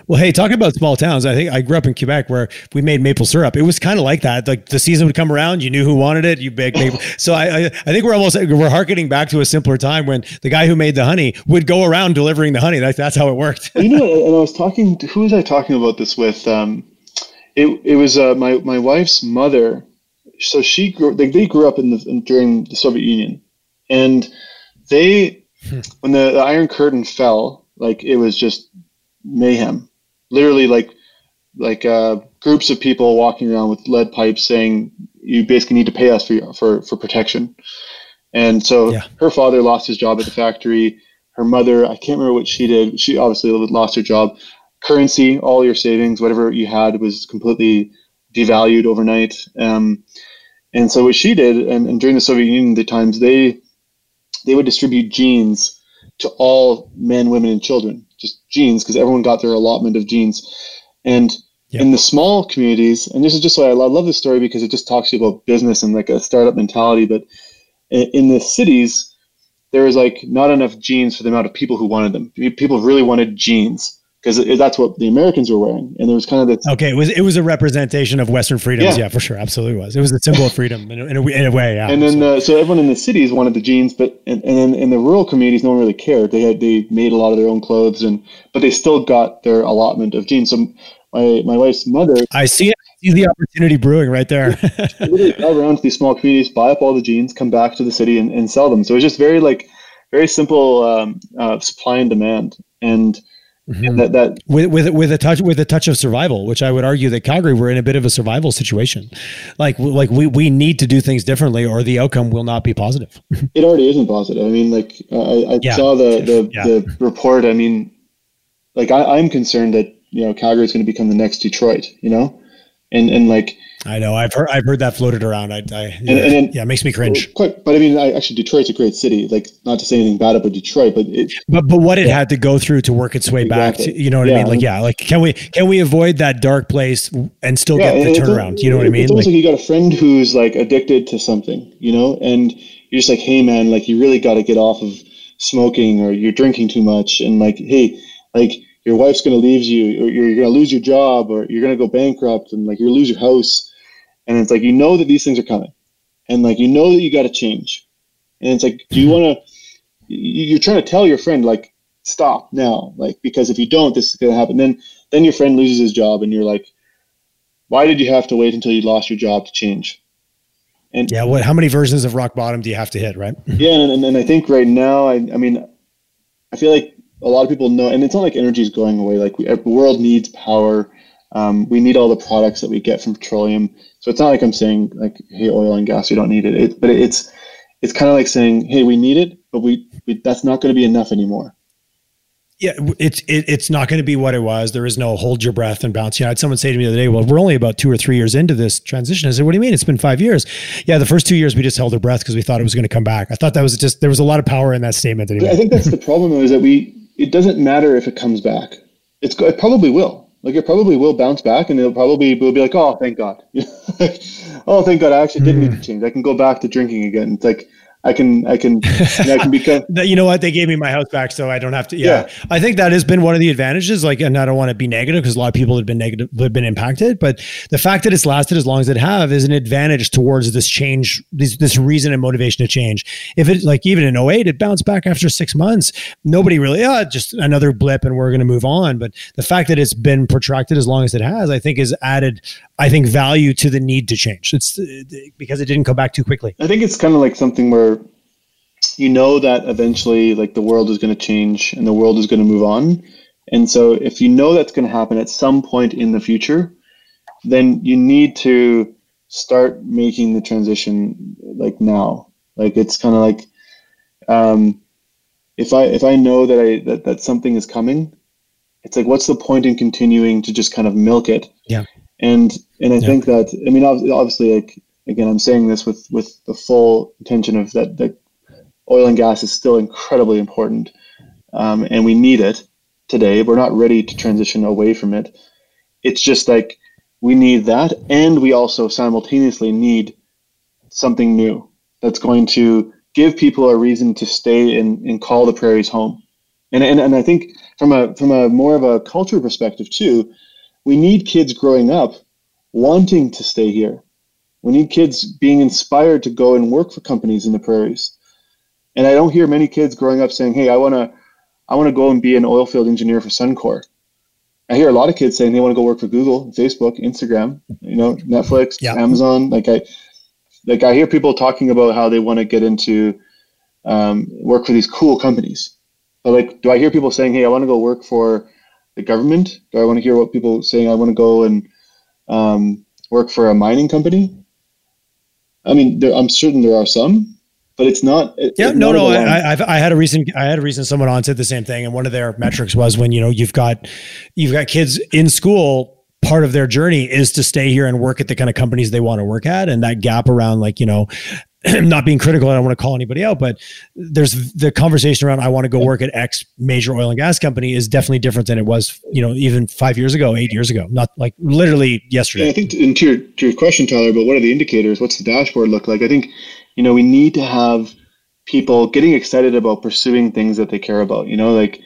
well, hey, talking about small towns, I think I grew up in Quebec where we made maple syrup. It was kind of like that. Like the season would come around, you knew who wanted it, you baked maple. so I, I, I think we're almost we're harkening back to a simpler time when the guy who made the honey would go around delivering the honey. That, that's how it worked. you know, and I was talking. To, who was I talking about this with? Um, it it was uh, my my wife's mother. So she grew. They, they grew up in the in, during the Soviet Union, and they hmm. when the, the Iron Curtain fell, like it was just mayhem. Literally, like like uh, groups of people walking around with lead pipes saying you basically need to pay us for for for protection. And so yeah. her father lost his job at the factory. Her mother, I can't remember what she did. She obviously lost her job. Currency, all your savings, whatever you had, was completely devalued overnight. Um, and so what she did, and, and during the Soviet Union, the times they they would distribute jeans to all men, women, and children just jeans because everyone got their allotment of jeans. And yep. in the small communities, and this is just why I love, love this story because it just talks to you about business and like a startup mentality. But in the cities, there was like not enough jeans for the amount of people who wanted them. People really wanted jeans because that's what the Americans were wearing, and there was kind of this. Okay, it was it was a representation of Western freedoms. Yeah, yeah for sure, absolutely was. It was a symbol of freedom in a, in a, in a way. Yeah. And then so. Uh, so everyone in the cities wanted the jeans, but and, and then in the rural communities, no one really cared. They had they made a lot of their own clothes, and but they still got their allotment of jeans. So my my wife's mother. I see it. See the opportunity brewing right there. literally drive around to these small communities, buy up all the jeans, come back to the city, and, and sell them. So it's just very like very simple um, uh, supply and demand, and Mm-hmm. That, that with, with with a touch with a touch of survival, which I would argue that Calgary we're in a bit of a survival situation. Like like we, we need to do things differently, or the outcome will not be positive. it already isn't positive. I mean, like I, I yeah. saw the the, yeah. the report. I mean, like I, I'm concerned that you know Calgary is going to become the next Detroit. You know, and and like I know I've heard I've heard that floated around. I, I and, yeah, and then, yeah, it makes me cringe. Quite, but I mean, I, actually, Detroit's a great city. Like, not to say anything bad about Detroit, but it, but but what it yeah. had to go through to work its way exactly. back. To, you know what yeah, I mean? Like, yeah, like can we can we avoid that dark place and still get the turnaround? You know what I mean? It's almost like, like you got a friend who's like addicted to something, you know, and you're just like, hey man, like you really got to get off of smoking or you're drinking too much, and like, hey, like your wife's going to leave you or you're, going to lose your job or you're going to go bankrupt and like you lose your house. And it's like you know that these things are coming. And like you know that you got to change. And it's like do you mm-hmm. want to you're trying to tell your friend like stop now like because if you don't this is going to happen. Then then your friend loses his job and you're like why did you have to wait until you lost your job to change? And yeah what how many versions of rock bottom do you have to hit right? Yeah and, and i think right now i, I mean i feel like a lot of people know and it's not like energy is going away like we, the world needs power um, we need all the products that we get from petroleum. So it's not like I'm saying like, hey, oil and gas, we don't need it. it but it's it's kind of like saying, hey, we need it, but we, we that's not going to be enough anymore. Yeah, it's it, it's not going to be what it was. There is no hold your breath and bounce. You know, I had someone say to me the other day, "Well, we're only about two or three years into this transition." I said, "What do you mean? It's been five years." Yeah, the first two years we just held our breath because we thought it was going to come back. I thought that was just there was a lot of power in that statement. That I think that's the problem though, is that we it doesn't matter if it comes back. It's it probably will. Like it probably will bounce back, and it'll probably will be like, "Oh, thank God." oh, thank God! I actually did mm. need to change. I can go back to drinking again. It's like I can, I can, I can become. you know what? They gave me my house back, so I don't have to. Yeah. yeah. I think that has been one of the advantages. Like, and I don't want to be negative because a lot of people have been negative, have been impacted. But the fact that it's lasted as long as it have is an advantage towards this change, this, this reason and motivation to change. If it like even in 08, it bounced back after six months. Nobody really, oh, just another blip, and we're going to move on. But the fact that it's been protracted as long as it has, I think, is added I think value to the need to change. It's uh, because it didn't come back too quickly. I think it's kind of like something where you know that eventually like the world is going to change and the world is going to move on. And so if you know that's going to happen at some point in the future, then you need to start making the transition like now. Like it's kind of like um, if I if I know that I that, that something is coming, it's like what's the point in continuing to just kind of milk it? Yeah and and I yeah. think that I mean obviously like again I'm saying this with with the full intention of that that oil and gas is still incredibly important um, and we need it today. We're not ready to transition away from it. It's just like we need that and we also simultaneously need something new that's going to give people a reason to stay and, and call the prairies home. And, and and I think from a from a more of a culture perspective too we need kids growing up wanting to stay here. We need kids being inspired to go and work for companies in the prairies. And I don't hear many kids growing up saying, "Hey, I want to I want to go and be an oil field engineer for Suncor." I hear a lot of kids saying they want to go work for Google, Facebook, Instagram, you know, Netflix, yeah. Amazon. Like I, like I hear people talking about how they want to get into um, work for these cool companies. But like, do I hear people saying, "Hey, I want to go work for the government? Do I want to hear what people saying I want to go and um, work for a mining company? I mean, there, I'm certain there are some, but it's not. It, yeah, no, no. I, I've, I had a recent, I had a recent someone on said the same thing, and one of their metrics was when you know you've got, you've got kids in school. Part of their journey is to stay here and work at the kind of companies they want to work at, and that gap around like you know not being critical, I don't want to call anybody out, but there's the conversation around I want to go work at X major oil and gas company is definitely different than it was, you know, even five years ago, eight years ago, not like literally yesterday. Yeah, I think to your, to your question, Tyler, but what are the indicators? What's the dashboard look like? I think, you know, we need to have people getting excited about pursuing things that they care about, you know, like,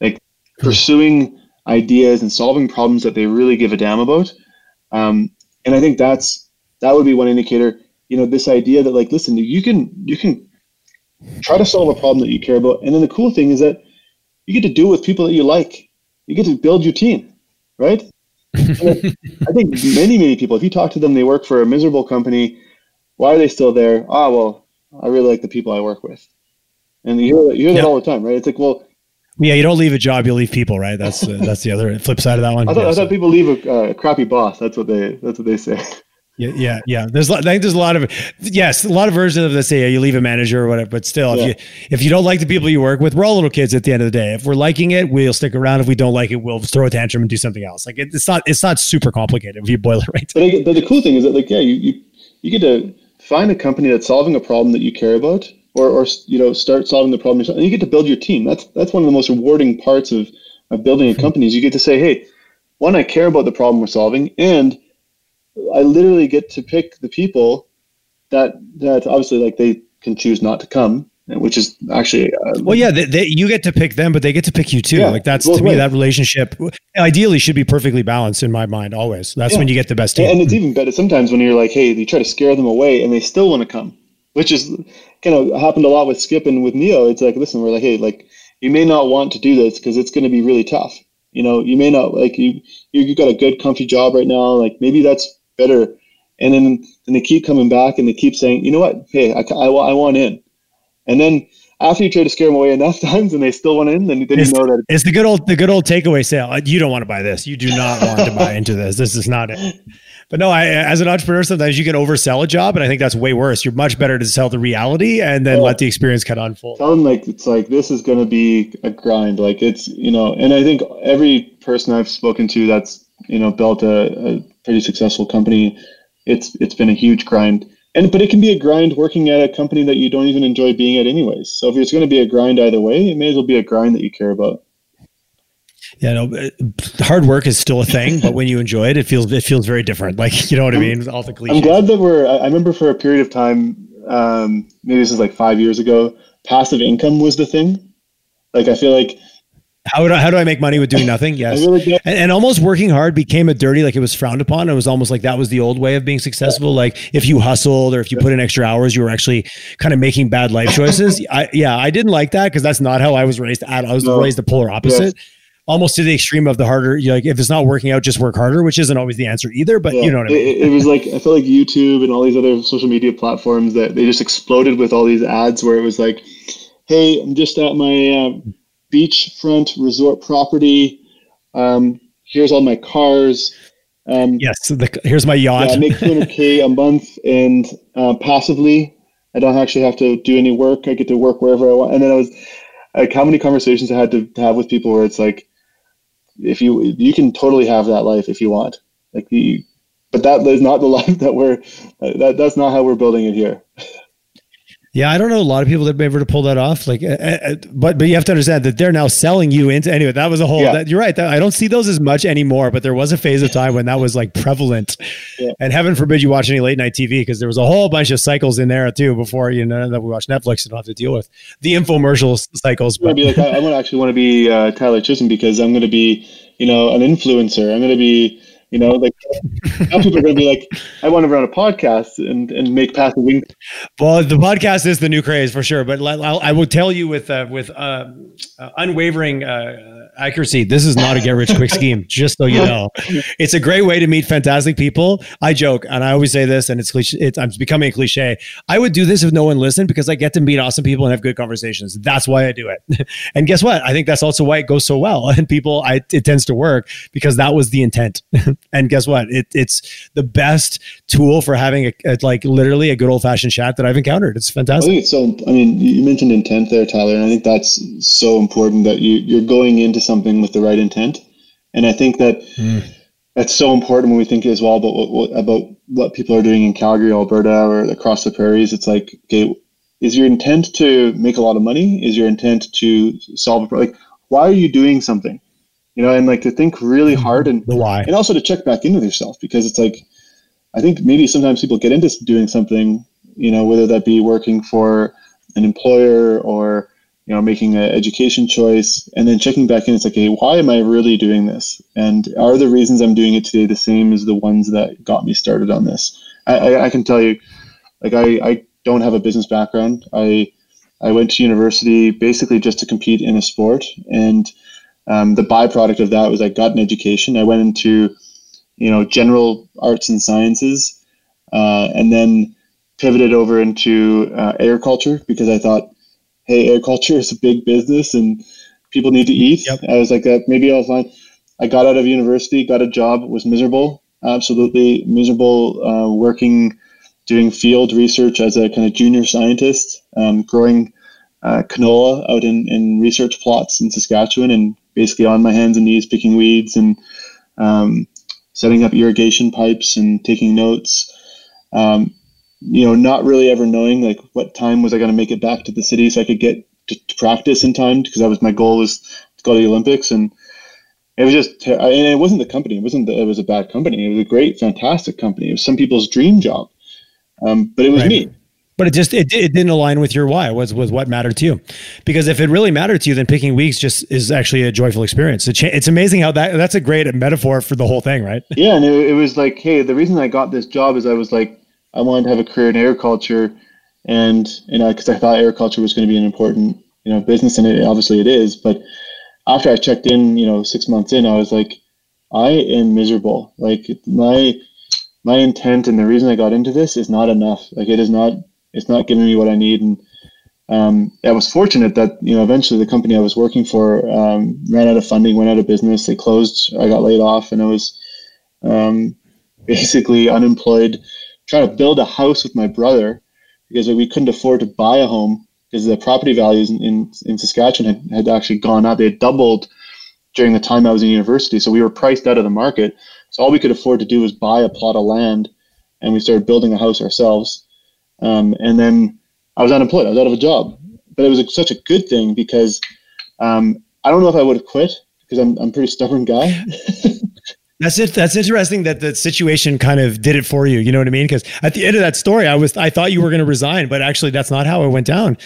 like hmm. pursuing ideas and solving problems that they really give a damn about. Um, and I think that's, that would be one indicator you know this idea that like listen you can you can try to solve a problem that you care about and then the cool thing is that you get to do it with people that you like you get to build your team right i think many many people if you talk to them they work for a miserable company why are they still there ah well i really like the people i work with and you hear, you hear that all the time right it's like well yeah, you don't leave a job, you leave people, right? That's uh, that's the other flip side of that one. I thought, yeah, I thought so. people leave a uh, crappy boss. That's what they that's what they say. Yeah, yeah, yeah. There's, I think there's a lot of, yes, a lot of versions of this. Say yeah, you leave a manager or whatever, but still, yeah. if you if you don't like the people you work with, we're all little kids at the end of the day. If we're liking it, we'll stick around. If we don't like it, we'll throw a tantrum and do something else. Like it, it's not it's not super complicated if you boil it right. But, but the cool thing is that like yeah, you, you you get to find a company that's solving a problem that you care about, or or you know start solving the problem yourself, and you get to build your team. That's that's one of the most rewarding parts of of building a hmm. company. Is you get to say, hey, one, I care about the problem we're solving, and I literally get to pick the people that that obviously like they can choose not to come, which is actually um, well, yeah, they, they, you get to pick them, but they get to pick you too. Yeah, like that's to me that relationship ideally should be perfectly balanced in my mind. Always, that's yeah. when you get the best team. And it's even better sometimes when you're like, hey, you try to scare them away, and they still want to come, which is kind of happened a lot with Skip and with Neo. It's like, listen, we're like, hey, like you may not want to do this because it's going to be really tough. You know, you may not like you you you got a good comfy job right now. Like maybe that's better. And then, then they keep coming back and they keep saying, you know what? Hey, I, I, I want in. And then after you try to scare them away enough times and they still want in, then, then it's, you know that it's the good old the good old takeaway sale. Uh, you don't want to buy this. You do not want to buy into this. This is not it. But no, I, as an entrepreneur, sometimes you can oversell a job, and I think that's way worse. You're much better to sell the reality and then let the experience kind of unfold. Tell them like it's like this is going to be a grind. Like it's you know, and I think every person I've spoken to that's you know built a, a pretty successful company, it's it's been a huge grind. And but it can be a grind working at a company that you don't even enjoy being at anyways. So if it's going to be a grind either way, it may as well be a grind that you care about yeah, no, uh, hard work is still a thing, but when you enjoy it, it feels it feels very different. Like you know what I mean? All the cliches. I'm glad that we're. I remember for a period of time, um, maybe this is like five years ago. Passive income was the thing. Like I feel like how do, I, how do I make money with doing nothing? Yes. Really and, and, almost working hard became a dirty, like it was frowned upon. It was almost like that was the old way of being successful. Like if you hustled or if you put in extra hours, you were actually kind of making bad life choices. I, yeah, I didn't like that because that's not how I was raised. I was no. raised the polar opposite. Yes almost to the extreme of the harder. You know, like if it's not working out, just work harder, which isn't always the answer either. But yeah, you know what I mean. It, it, was like I felt like YouTube and all these other social media platforms that they just exploded with all these ads where it was like, "Hey, I'm just at my uh, beachfront resort property. Um, here's all my cars." Um, yes, the, here's my yacht. Yeah, I make 200k a month, and uh, passively, I don't actually have to do any work. I get to work wherever I want. And then I was like, how many conversations I had to have with people where it's like, if you you can totally have that life if you want like the but that is not the life that we're that that's not how we're building it here yeah, I don't know a lot of people that be able to pull that off. Like, uh, uh, but but you have to understand that they're now selling you into anyway. That was a whole. Yeah. That, you're right. That, I don't see those as much anymore. But there was a phase of time when that was like prevalent. Yeah. And heaven forbid you watch any late night TV because there was a whole bunch of cycles in there too before you know that we watch Netflix and don't have to deal with the infomercial cycles. But like, I, I actually want to be uh, Tyler Chisholm because I'm going to be you know an influencer. I'm going to be you know, like now people are going to be like, I want to run a podcast and, and make passive income. Well, the podcast is the new craze for sure. But I'll, I will tell you with uh, with uh, uh, unwavering uh, accuracy, this is not a get rich quick scheme. Just so you know, it's a great way to meet fantastic people. I joke, and I always say this, and it's cliche. It's, I'm becoming a cliche. I would do this if no one listened because I get to meet awesome people and have good conversations. That's why I do it. and guess what? I think that's also why it goes so well, and people, I, it tends to work because that was the intent. and guess what? It, it's the best tool for having a, a, like literally a good old fashioned chat that I've encountered. It's fantastic. I think it's so. I mean, you mentioned intent there, Tyler, and I think that's so important that you you're going into something with the right intent. And I think that mm. that's so important when we think as well about what, what about what people are doing in Calgary, Alberta, or across the prairies. It's like, okay, is your intent to make a lot of money? Is your intent to solve a problem? Like, why are you doing something? You know, and like to think really mm-hmm. hard and the why, and also to check back in with yourself because it's like, I think maybe sometimes people get into doing something, you know, whether that be working for an employer or you know making an education choice, and then checking back in. It's like, hey, why am I really doing this? And are the reasons I'm doing it today the same as the ones that got me started on this? I, I, I can tell you, like I, I don't have a business background. I I went to university basically just to compete in a sport and um, the byproduct of that was I got an education. I went into, you know, general arts and sciences, uh, and then pivoted over into uh, agriculture because I thought, hey, agriculture is a big business and people need to eat. Yep. I was like, that maybe I'll find. I got out of university, got a job, was miserable, absolutely miserable, uh, working, doing field research as a kind of junior scientist, um, growing uh, canola out in, in research plots in Saskatchewan and basically on my hands and knees picking weeds and um, setting up irrigation pipes and taking notes. Um, you know, not really ever knowing like what time was I going to make it back to the city so I could get to, to practice in time because that was my goal was to go to the Olympics. And it was just and it wasn't the company it wasn't the, it was a bad company. It was a great fantastic company. It was some people's dream job. Um, but it was right. me but it just it, it didn't align with your why was was what mattered to you. Because if it really mattered to you then picking weeks just is actually a joyful experience. It cha- it's amazing how that that's a great metaphor for the whole thing right? Yeah and it, it was like hey the reason i got this job is i was like i wanted to have a career in agriculture and you know because i thought agriculture was going to be an important you know business and it, obviously it is but after i checked in you know six months in i was like i am miserable. Like my my intent and the reason i got into this is not enough. Like it is not it's not giving me what I need. And um, I was fortunate that you know eventually the company I was working for um, ran out of funding, went out of business, they closed. I got laid off, and I was um, basically unemployed, trying to build a house with my brother because we couldn't afford to buy a home because the property values in, in, in Saskatchewan had, had actually gone up. They had doubled during the time I was in university. So we were priced out of the market. So all we could afford to do was buy a plot of land and we started building a house ourselves. Um, and then I was unemployed. I was out of a job. But it was a, such a good thing because um, I don't know if I would have quit because I'm, I'm a pretty stubborn guy. That's it. That's interesting that the situation kind of did it for you. You know what I mean? Because at the end of that story, I was I thought you were going to resign, but actually that's not how it went down.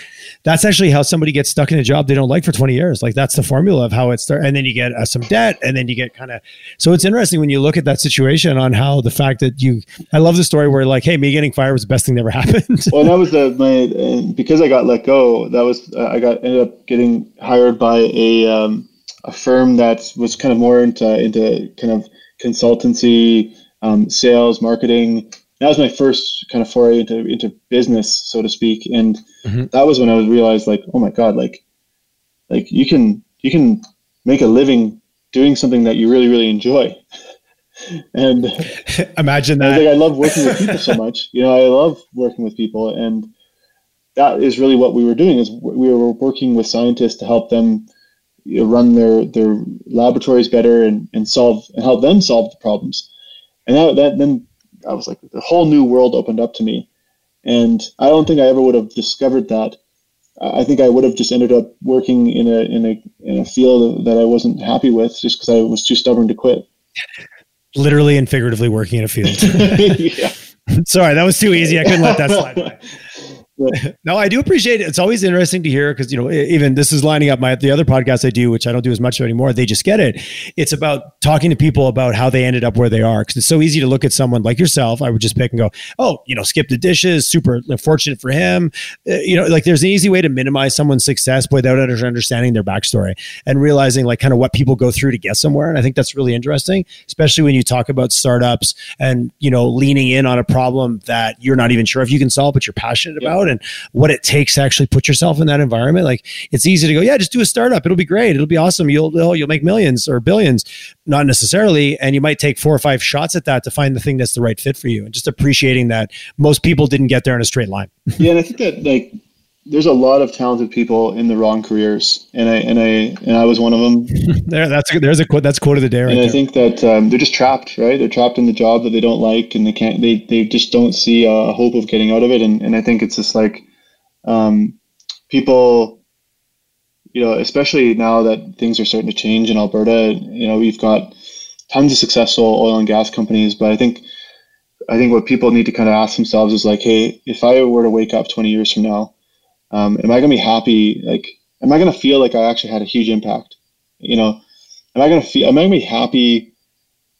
That's actually how somebody gets stuck in a job they don't like for 20 years. Like that's the formula of how it starts. And then you get uh, some debt, and then you get kind of. So it's interesting when you look at that situation on how the fact that you. I love the story where like, hey, me getting fired was the best thing that ever happened. well, that was the my because I got let go. That was uh, I got ended up getting hired by a um, a firm that was kind of more into into kind of consultancy, um, sales, marketing. That was my first kind of foray into into business, so to speak, and mm-hmm. that was when I was realized like, oh my god, like, like you can you can make a living doing something that you really really enjoy. and imagine that. I, like, I love working with people so much. You know, I love working with people, and that is really what we were doing. Is we were working with scientists to help them you know, run their their laboratories better and, and solve and help them solve the problems. And that, that then I was like the whole new world opened up to me. And I don't think I ever would have discovered that. I think I would have just ended up working in a in a in a field that I wasn't happy with just because I was too stubborn to quit. Literally and figuratively working in a field. yeah. Sorry, that was too easy. I couldn't let that slide by. no, I do appreciate it. It's always interesting to hear because you know even this is lining up my the other podcast I do, which I don't do as much anymore. They just get it. It's about talking to people about how they ended up where they are because it's so easy to look at someone like yourself. I would just pick and go, oh, you know, skip the dishes. Super fortunate for him. Uh, you know, like there's an easy way to minimize someone's success without understanding their backstory and realizing like kind of what people go through to get somewhere. And I think that's really interesting, especially when you talk about startups and you know leaning in on a problem that you're not even sure if you can solve, but you're passionate yeah. about and what it takes to actually put yourself in that environment. Like it's easy to go, yeah, just do a startup. It'll be great. It'll be awesome. You'll oh, you'll make millions or billions. Not necessarily, and you might take four or five shots at that to find the thing that's the right fit for you. And just appreciating that most people didn't get there in a straight line. yeah, and I think that like there's a lot of talented people in the wrong careers, and I and I and I was one of them. there, that's a, there's a quote. That's quote of the day. Right and I there. think that um, they're just trapped, right? They're trapped in the job that they don't like, and they can't. They they just don't see a hope of getting out of it. And and I think it's just like um, people, you know, especially now that things are starting to change in Alberta. You know, we've got tons of successful oil and gas companies, but I think. I think what people need to kind of ask themselves is like, hey, if I were to wake up 20 years from now, um, am I going to be happy? Like, am I going to feel like I actually had a huge impact? You know, am I going to feel, am I going to be happy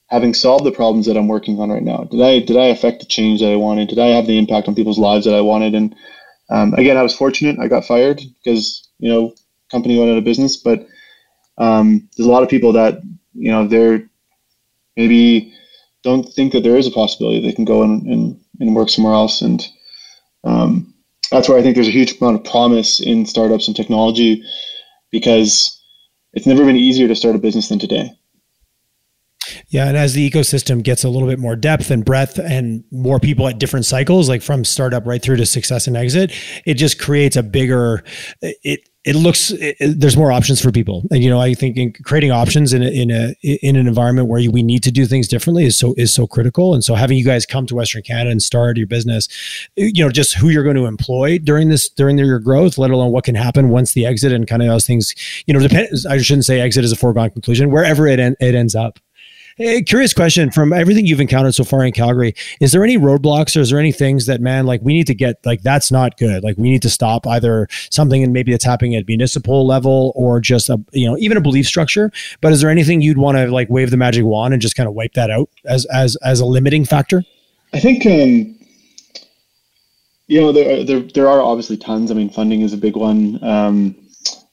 having solved the problems that I'm working on right now? Did I, did I affect the change that I wanted? Did I have the impact on people's lives that I wanted? And um, again, I was fortunate. I got fired because, you know, company went out of business, but um, there's a lot of people that, you know, they're maybe don't think that there is a possibility they can go and, and, and work somewhere else. And, um, that's where I think there's a huge amount of promise in startups and technology because it's never been easier to start a business than today. Yeah, and as the ecosystem gets a little bit more depth and breadth and more people at different cycles, like from startup right through to success and exit, it just creates a bigger it it looks it, there's more options for people. And you know i think creating options in a, in a in an environment where we need to do things differently is so is so critical. And so having you guys come to western canada and start your business you know just who you're going to employ during this during your growth let alone what can happen once the exit and kind of those things you know depends i shouldn't say exit is a foregone conclusion wherever it, en- it ends up Hey, curious question from everything you've encountered so far in Calgary. Is there any roadblocks or is there any things that, man, like we need to get, like that's not good. Like we need to stop either something and maybe it's happening at municipal level or just a, you know, even a belief structure. But is there anything you'd want to like wave the magic wand and just kind of wipe that out as, as, as a limiting factor? I think, um, you know, there, there, there are obviously tons. I mean, funding is a big one. Um,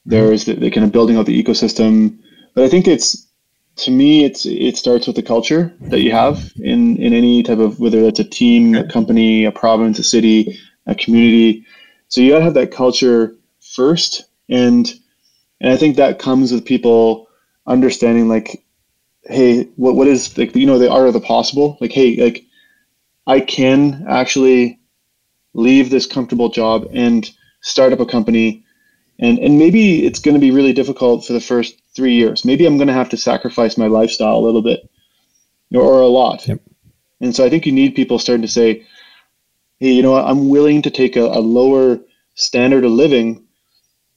there's the, the kind of building out the ecosystem, but I think it's, to me, it's it starts with the culture that you have in in any type of whether that's a team, a company, a province, a city, a community. So you gotta have that culture first, and and I think that comes with people understanding like hey, what what is like you know the art of the possible? Like, hey, like I can actually leave this comfortable job and start up a company and and maybe it's going to be really difficult for the first three years. Maybe i'm going to have to sacrifice my lifestyle a little bit or, or a lot. Yep. and so i think you need people starting to say hey you know what? I'm willing to take a, a lower standard of living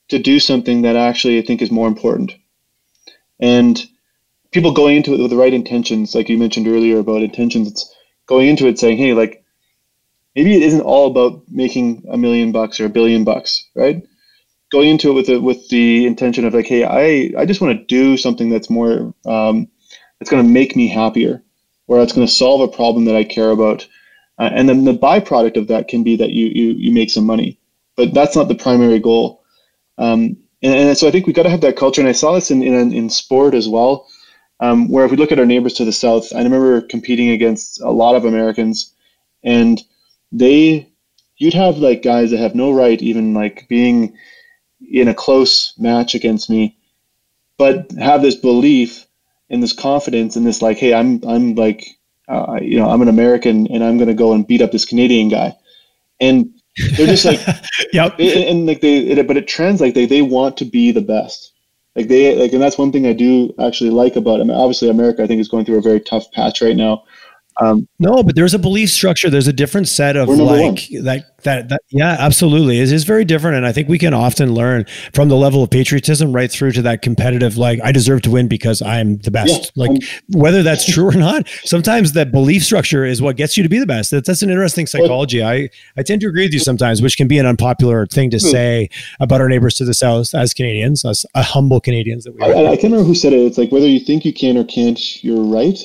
to do something that actually i think is more important. And people going into it with the right intentions like you mentioned earlier about intentions it's going into it saying hey like maybe it isn't all about making a million bucks or a billion bucks right going into it with the with the intention of like, hey, I I just want to do something that's more um, that's going to make me happier, or that's going to solve a problem that I care about, uh, and then the byproduct of that can be that you you you make some money, but that's not the primary goal. Um, and, and, so I think we got to have that culture, and I saw this in in, in sport as well. Um, where if we look at our neighbors to the south, I remember competing against a lot of Americans, and they, you'd have like guys that have no right even like being in a close match against me, but have this belief and this confidence and this like, hey, I'm I'm like, uh, you know, I'm an American and I'm gonna go and beat up this Canadian guy, and they're just like, yep, and, and like they, it, but it trends like they they want to be the best. Like they like, and that's one thing I do actually like about. I mean, obviously, America I think is going through a very tough patch right now, um, no, but there's a belief structure. There's a different set of like that, that, that, yeah, absolutely. It is very different. And I think we can often learn from the level of patriotism right through to that competitive, like, I deserve to win because I'm the best. Yeah, like, um, whether that's true or not, sometimes that belief structure is what gets you to be the best. That's, that's an interesting psychology. I, I tend to agree with you sometimes, which can be an unpopular thing to say about our neighbors to the south as Canadians, as a humble Canadians that we are. I, I can't remember who said it. It's like whether you think you can or can't, you're right.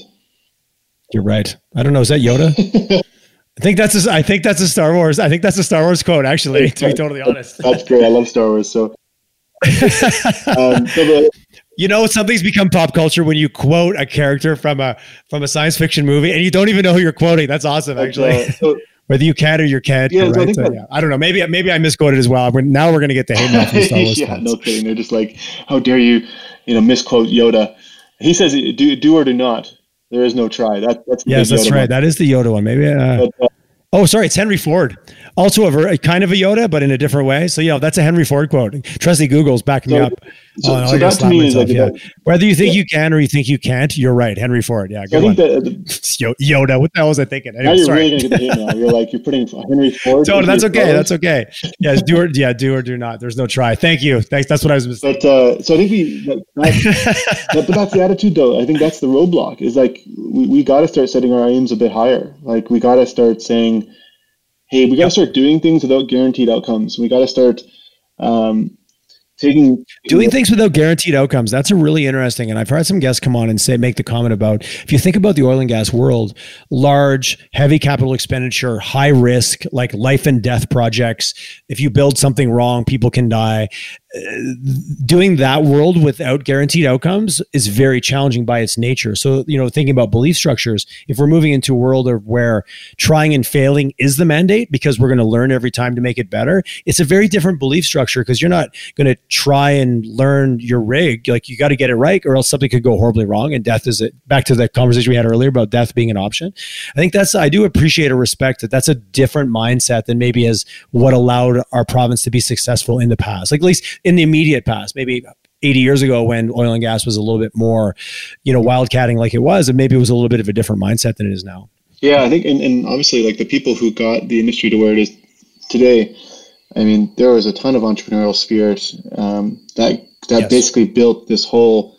You're right. I don't know. Is that Yoda? I think that's a, I think that's a Star Wars. I think that's a Star Wars quote. Actually, to be totally honest. That's great. I love Star Wars. So, um, so the, you know, something's become pop culture when you quote a character from a from a science fiction movie and you don't even know who you're quoting. That's awesome, actually. Uh, so, Whether you can or you can't. Yeah, right? I, so, yeah. I don't know. Maybe maybe I misquoted as well. But now we're going to get the hate mail from Star Wars. yeah, fans. no kidding. They're just like, how dare you, you know, misquote Yoda. He says, do do or do not. There is no try. That, that's yes, that's Yoda right. One. That is the Yoda one. Maybe. Uh, but, uh, oh, sorry, it's Henry Ford. Also a, ver- kind of a Yoda, but in a different way. So yeah, that's a Henry Ford quote. Trusty Google's backing so, me up. So, no, so that to me like yeah. Whether you think yeah. you can or you think you can't, you're right. Henry Ford. Yeah, good I think Yoda. What the hell was I thinking? Anyway, now you're sorry. really gonna get the You're like you're putting Henry Ford. So that's okay. That's okay. Yes, do or yeah, do or do not. There's no try. Thank you. Thanks. That's what I was. But uh, so I think we. That, that, but that's the attitude, though. I think that's the roadblock. Is like we, we got to start setting our aims a bit higher. Like we got to start saying, hey, we got to start doing things without guaranteed outcomes. We got to start. Um, taking doing things without guaranteed outcomes that's a really interesting and i've had some guests come on and say make the comment about if you think about the oil and gas world large heavy capital expenditure high risk like life and death projects if you build something wrong people can die doing that world without guaranteed outcomes is very challenging by its nature. So, you know, thinking about belief structures, if we're moving into a world of where trying and failing is the mandate because we're going to learn every time to make it better, it's a very different belief structure because you're not going to try and learn your rig. Like you got to get it right or else something could go horribly wrong. And death is it. Back to the conversation we had earlier about death being an option. I think that's, I do appreciate or respect that that's a different mindset than maybe as what allowed our province to be successful in the past. Like at least in the immediate past, maybe 80 years ago when oil and gas was a little bit more, you know, wildcatting like it was, and maybe it was a little bit of a different mindset than it is now. Yeah, I think, and, and obviously, like the people who got the industry to where it is today, I mean, there was a ton of entrepreneurial spirit um, that that yes. basically built this whole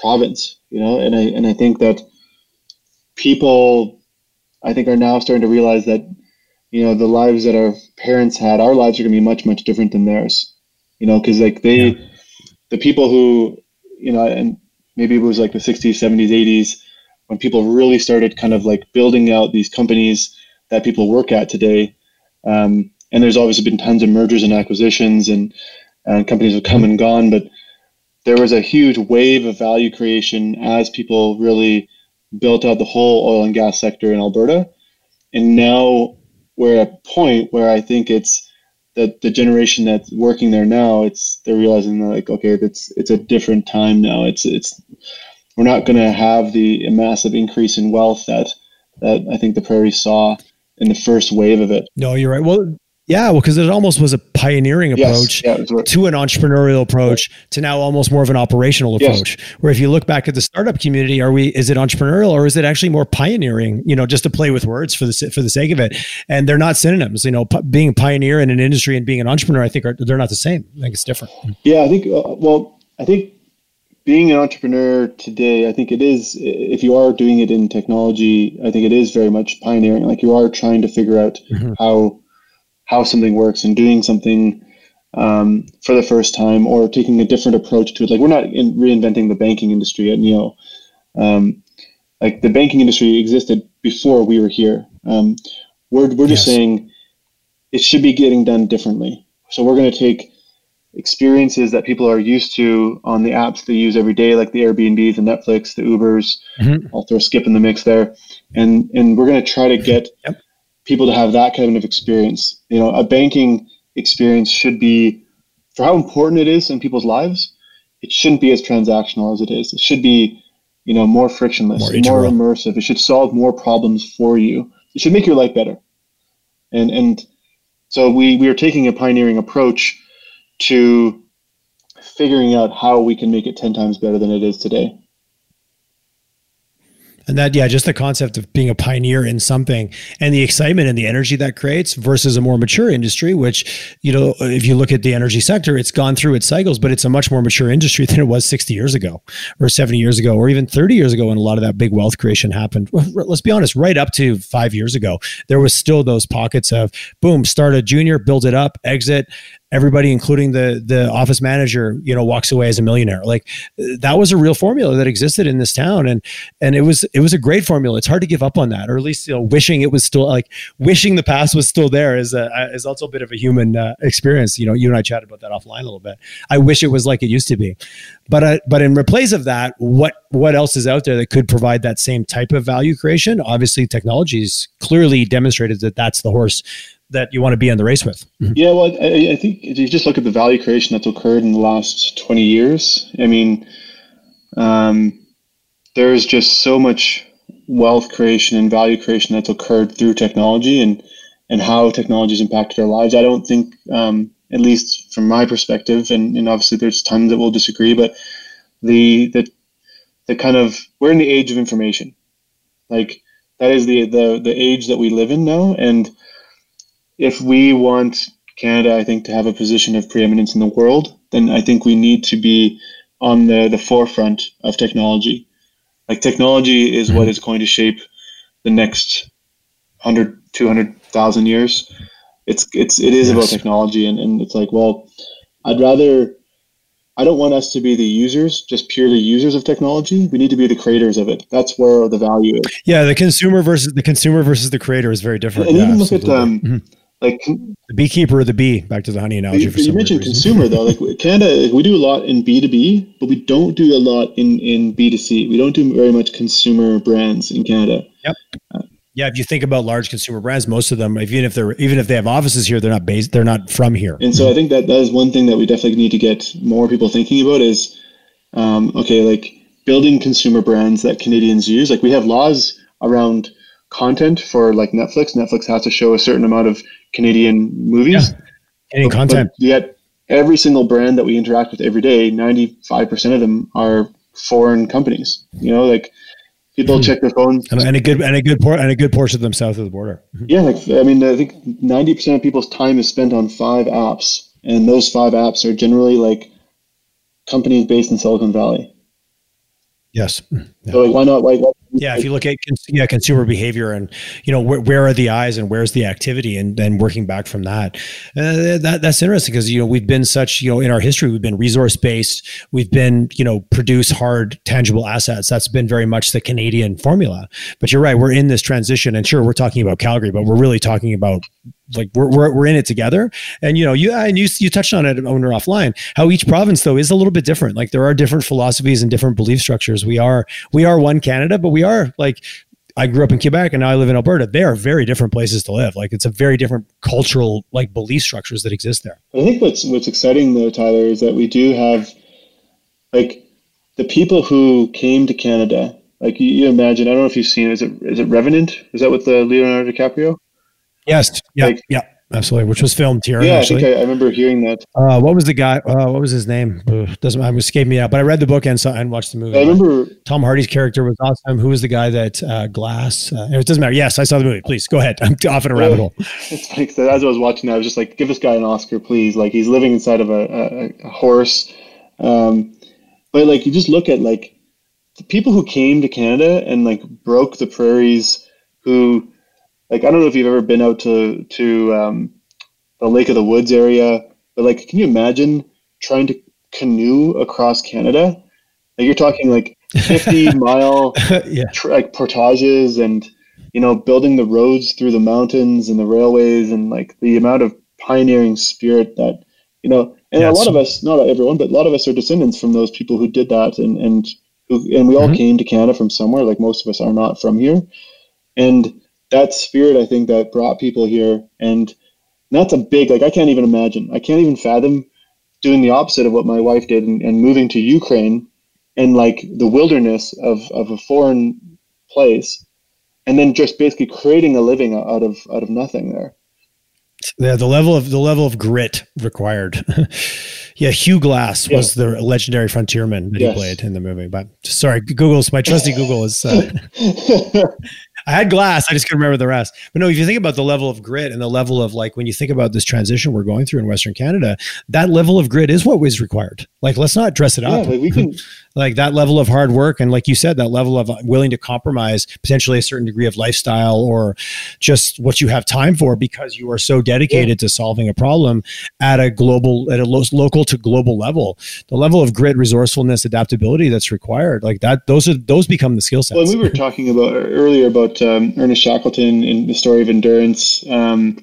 province, you know, and I and I think that people, I think, are now starting to realize that, you know, the lives that our parents had, our lives are going to be much much different than theirs you know, because like they, yeah. the people who, you know, and maybe it was like the 60s, 70s, 80s, when people really started kind of like building out these companies that people work at today. Um, and there's obviously been tons of mergers and acquisitions and, and companies have come and gone, but there was a huge wave of value creation as people really built out the whole oil and gas sector in Alberta. And now we're at a point where I think it's that the generation that's working there now, it's they're realizing like, okay, it's it's a different time now. It's it's we're not going to have the massive increase in wealth that that I think the prairie saw in the first wave of it. No, you're right. Well, yeah, well, because it almost was a pioneering approach yes, yeah, right. to an entrepreneurial approach yeah. to now almost more of an operational approach. Yes. Where if you look back at the startup community, are we is it entrepreneurial or is it actually more pioneering? You know, just to play with words for the for the sake of it, and they're not synonyms. You know, p- being a pioneer in an industry and being an entrepreneur, I think are, they're not the same. I think it's different. Yeah, I think. Uh, well, I think being an entrepreneur today, I think it is. If you are doing it in technology, I think it is very much pioneering. Like you are trying to figure out mm-hmm. how how something works and doing something um, for the first time or taking a different approach to it. Like we're not in reinventing the banking industry at Neo. Um, like the banking industry existed before we were here. Um, we're we're just saying it should be getting done differently. So we're going to take experiences that people are used to on the apps they use every day, like the Airbnbs, the Netflix, the Ubers. Mm-hmm. I'll throw Skip in the mix there, and and we're going to try to get yep people to have that kind of experience. You know, a banking experience should be, for how important it is in people's lives, it shouldn't be as transactional as it is. It should be, you know, more frictionless, more, more immersive. It should solve more problems for you. It should make your life better. And and so we we are taking a pioneering approach to figuring out how we can make it 10 times better than it is today. And that, yeah, just the concept of being a pioneer in something and the excitement and the energy that creates versus a more mature industry, which, you know, if you look at the energy sector, it's gone through its cycles, but it's a much more mature industry than it was 60 years ago or 70 years ago or even 30 years ago when a lot of that big wealth creation happened. Let's be honest, right up to five years ago, there was still those pockets of boom, start a junior, build it up, exit, everybody including the the office manager you know walks away as a millionaire. Like that was a real formula that existed in this town. And and it was it was a great formula. It's hard to give up on that or at least you know wishing it was still like wishing the past was still there is a, is also a bit of a human uh, experience. You know you and I chatted about that offline a little bit. I wish it was like it used to be. But uh, but in replace of that what what else is out there that could provide that same type of value creation? Obviously technologies clearly demonstrated that that's the horse that you want to be in the race with. Mm-hmm. Yeah, well, I, I, think if you just look at the value creation that's occurred in the last 20 years, I mean, um, there's just so much wealth creation and value creation that's occurred through technology and, and how technology has impacted our lives. I don't think, um, at least from my perspective, and, and obviously there's tons that will disagree, but the, the, the kind of, we're in the age of information. Like, that is the, the, the age that we live in now. And, if we want Canada, I think, to have a position of preeminence in the world, then I think we need to be on the, the forefront of technology. Like technology is mm-hmm. what is going to shape the next 100, 200,000 years. It's, it's, it is yes. about technology. And, and it's like, well, I'd rather, I don't want us to be the users, just purely users of technology. We need to be the creators of it. That's where the value is. Yeah. The consumer versus the consumer versus the creator is very different. And, yeah, even look absolutely. at, um, mm-hmm like the beekeeper or the bee back to the honey analogy you, you mentioned consumer though. Like canada we do a lot in b2b but we don't do a lot in in b2c we don't do very much consumer brands in canada. Yep. Uh, yeah if you think about large consumer brands most of them even if they're even if they have offices here they're not based they're not from here. And so i think that that is one thing that we definitely need to get more people thinking about is um, okay like building consumer brands that canadians use. Like we have laws around content for like netflix. Netflix has to show a certain amount of Canadian movies. Yeah. Canadian but, content. But yet, every single brand that we interact with every day, 95% of them are foreign companies. You know, like people mm-hmm. check their phones. And, and, a good and a good por- and a good portion of them south of the border. Yeah, like I mean, I think 90% of people's time is spent on five apps, and those five apps are generally like companies based in Silicon Valley. Yes. Yeah. So like, why not? Why, why yeah, if you look at yeah consumer behavior and you know where, where are the eyes and where's the activity and then working back from that, uh, that that's interesting because you know we've been such you know in our history we've been resource based we've been you know produce hard tangible assets that's been very much the Canadian formula. But you're right, we're in this transition and sure we're talking about Calgary, but we're really talking about like we're, we're, we're in it together and you know you and you you touched on it owner offline how each province though is a little bit different like there are different philosophies and different belief structures we are we are one canada but we are like I grew up in Quebec and now I live in Alberta. They are very different places to live. Like it's a very different cultural like belief structures that exist there. I think what's what's exciting though, Tyler, is that we do have like the people who came to Canada, like you, you imagine, I don't know if you've seen, is it is it Revenant? Is that with the Leonardo DiCaprio? Yes. Yeah. Like, yeah. Absolutely, which was filmed here. Yeah, actually. I think I, I, remember hearing that. Uh, what was the guy? Uh, what was his name? Ugh, doesn't matter. Escape me out. But I read the book and saw and watched the movie. I remember Tom Hardy's character was awesome. Who was the guy that uh, Glass? Uh, it doesn't matter. Yes, I saw the movie. Please go ahead. I'm off in a rabbit hole. It's funny as I was watching, that, I was just like, "Give this guy an Oscar, please!" Like he's living inside of a, a, a horse. Um, but like you just look at like the people who came to Canada and like broke the prairies, who like I don't know if you've ever been out to to um, the Lake of the Woods area. But like, can you imagine trying to canoe across Canada? Like you're talking like 50 mile yeah. tr- like portages and you know building the roads through the mountains and the railways and like the amount of pioneering spirit that you know and a lot of us not everyone but a lot of us are descendants from those people who did that and and who and we all mm-hmm. came to Canada from somewhere like most of us are not from here and that spirit I think that brought people here and that's a big like I can't even imagine. I can't even fathom doing the opposite of what my wife did and, and moving to Ukraine and like the wilderness of, of a foreign place and then just basically creating a living out of out of nothing there. Yeah, the level of the level of grit required. yeah, Hugh Glass yeah. was the legendary frontierman that yes. he played in the movie. But sorry, Google's my trusty Google is. Uh, I had glass. I just couldn't remember the rest. But no, if you think about the level of grit and the level of like when you think about this transition we're going through in Western Canada, that level of grit is what was required. Like, let's not dress it yeah, up. Like we can like that level of hard work and like you said that level of uh, willing to compromise potentially a certain degree of lifestyle or just what you have time for because you are so dedicated yeah. to solving a problem at a global at a lo- local to global level the level of grit resourcefulness adaptability that's required like that those are those become the skill sets well we were talking about uh, earlier about um, ernest shackleton in the story of endurance um,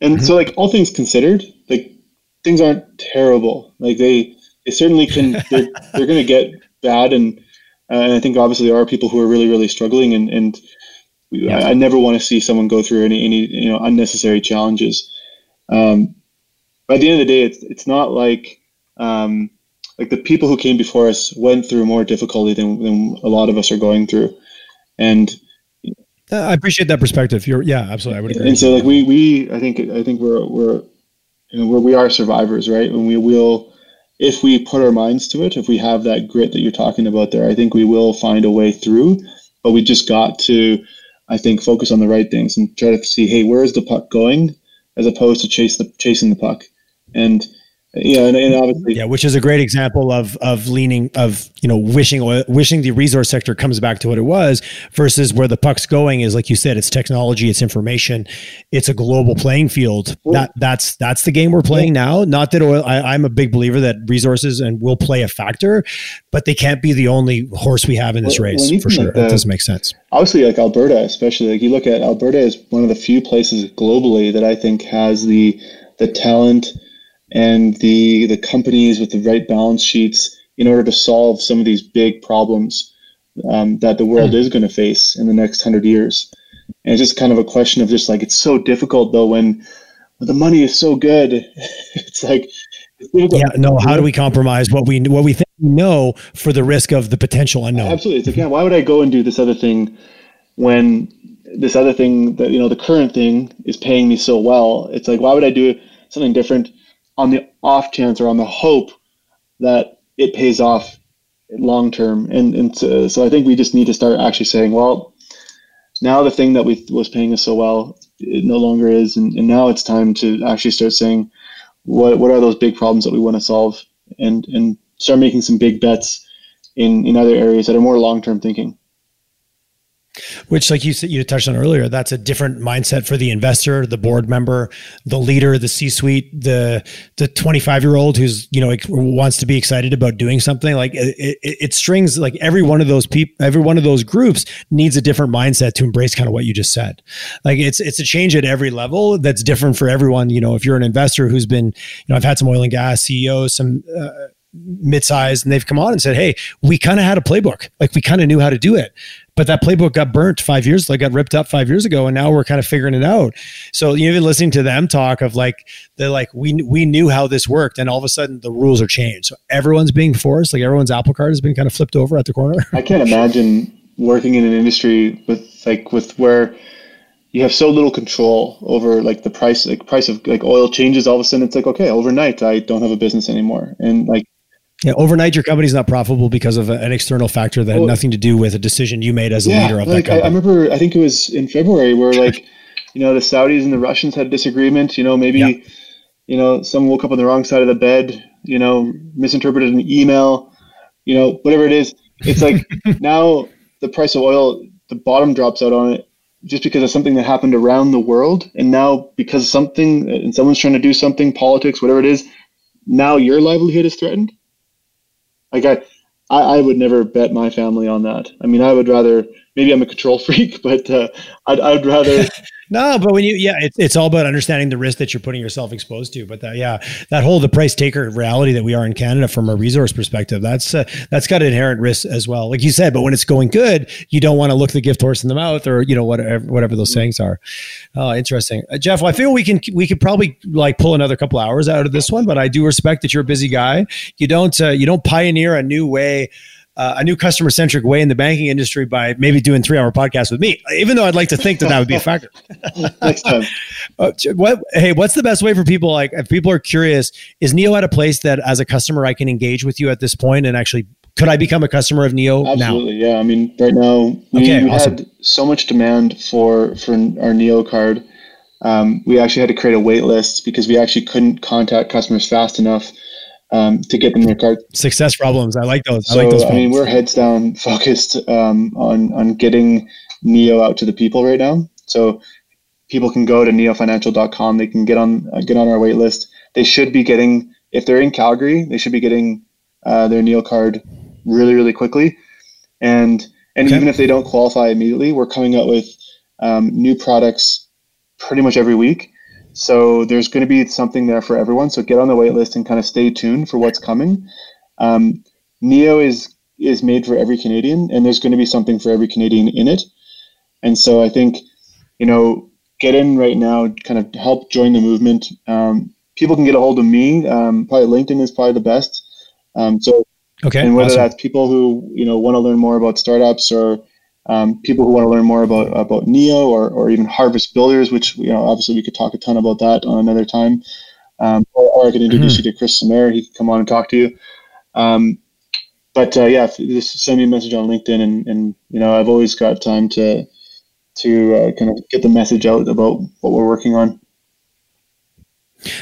and mm-hmm. so like all things considered like things aren't terrible like they they certainly can they're, they're going to get bad, and uh, and I think obviously there are people who are really really struggling, and and yeah. I, I, never want to see someone go through any any you know unnecessary challenges. Um, but at the end of the day, it's it's not like um, like the people who came before us went through more difficulty than, than a lot of us are going through, and Uh, I appreciate that perspective. You're yeah, absolutely. I would agree. And so like we we I think I think we're we're you know we're, we are survivors, right? And we will if we put our minds to it, if we have that grit that you're talking about there, I think we will find a way through. But we just got to, I think, focus on the right things and try to see, hey, where is the puck going, as opposed to chase the chasing the puck. And yeah, and, and, obviously, yeah, which is a great example of of leaning of you know wishing wishing the resource sector comes back to what it was versus where the puck's going is like you said, it's technology, it's information, it's a global playing field. that that's that's the game we're playing now. Not that oil. I, am a big believer that resources and will play a factor, but they can't be the only horse we have in this well, race for sure. Like that doesn't make sense. Obviously, like Alberta, especially like you look at Alberta is one of the few places globally that I think has the the talent and the the companies with the right balance sheets in order to solve some of these big problems um, that the world mm. is going to face in the next hundred years. And it's just kind of a question of just like it's so difficult though when, the money is so good. it's like yeah, no. How do we compromise what we what we think we know for the risk of the potential unknown? Absolutely. It's like, yeah, why would I go and do this other thing when this other thing that you know the current thing is paying me so well? It's like, why would I do something different on the off chance or on the hope that it pays off long term. And, and so, so, I think we just need to start actually saying, well, now the thing that we was paying us so well, it no longer is. And, and now it's time to actually start saying, what, what are those big problems that we want to solve and, and start making some big bets in, in other areas that are more long term thinking. Which, like you said, you touched on earlier, that's a different mindset for the investor, the board member, the leader, the C-suite, the the twenty five year old who's you know wants to be excited about doing something. Like it, it, it strings like every one of those people, every one of those groups needs a different mindset to embrace kind of what you just said. Like it's it's a change at every level that's different for everyone. You know, if you're an investor who's been, you know, I've had some oil and gas CEOs, some. Uh, mid-sized and they've come on and said hey we kind of had a playbook like we kind of knew how to do it but that playbook got burnt five years, like got ripped up five years ago, and now we're kind of figuring it out. So you even listening to them talk of like they're like we we knew how this worked, and all of a sudden the rules are changed. So everyone's being forced, like everyone's apple cart has been kind of flipped over at the corner. I can't imagine working in an industry with like with where you have so little control over like the price like price of like oil changes all of a sudden it's like okay overnight i don't have a business anymore and like yeah, overnight your company's not profitable because of an external factor that well, had nothing to do with a decision you made as a yeah, leader of like, that company. I, I remember, I think it was in February where like, you know, the Saudis and the Russians had a disagreement. You know, maybe, yeah. you know, someone woke up on the wrong side of the bed. You know, misinterpreted an email. You know, whatever it is. It's like now the price of oil, the bottom drops out on it just because of something that happened around the world, and now because something and someone's trying to do something, politics, whatever it is, now your livelihood is threatened like I, I, I would never bet my family on that. I mean, I would rather maybe I'm a control freak, but uh, I'd, I'd rather. no, but when you, yeah, it's, it's all about understanding the risk that you're putting yourself exposed to. But that, yeah, that whole the price taker reality that we are in Canada from a resource perspective, that's uh, that's got inherent risk as well. Like you said, but when it's going good, you don't want to look the gift horse in the mouth or you know whatever whatever those sayings are. Oh, interesting, uh, Jeff. Well, I feel we can we could probably like pull another couple hours out of this one, but I do respect that you're a busy guy. You don't uh, you don't pioneer a new way uh, a new customer centric way in the banking industry by maybe doing three hour podcasts with me, even though I'd like to think that that would be a factor. Next time. Uh, what, hey, what's the best way for people? Like, if people are curious, is Neo at a place that as a customer I can engage with you at this point and actually could I become a customer of Neo Absolutely, now? yeah. I mean, right now we, okay, we awesome. had so much demand for for our Neo card. Um, we actually had to create a wait list because we actually couldn't contact customers fast enough um, to get them their card. Success problems. I like those. So, I like those. I mean, we're heads down focused um, on on getting Neo out to the people right now. So people can go to neofinancial.com. They can get on uh, get on our wait list. They should be getting if they're in Calgary, they should be getting uh, their Neo card really really quickly. And and okay. even if they don't qualify immediately, we're coming out with um, new products pretty much every week. So there's going to be something there for everyone. So get on the wait list and kind of stay tuned for what's coming. Um, Neo is is made for every Canadian, and there's going to be something for every Canadian in it. And so I think, you know, get in right now, kind of help join the movement. Um, people can get a hold of me. Um, probably LinkedIn is probably the best. Um, so, okay, and whether awesome. that's people who you know want to learn more about startups or um, people who want to learn more about about Neo or, or even Harvest Builders, which you know obviously we could talk a ton about that on another time. Um, or, or, I can introduce mm-hmm. you to Kris Simair. He can come on and talk to you. Um, but uh, yeah, just send me a message on LinkedIn, and, and you know I've always got time to to uh, kind of get the message out about what we're working on.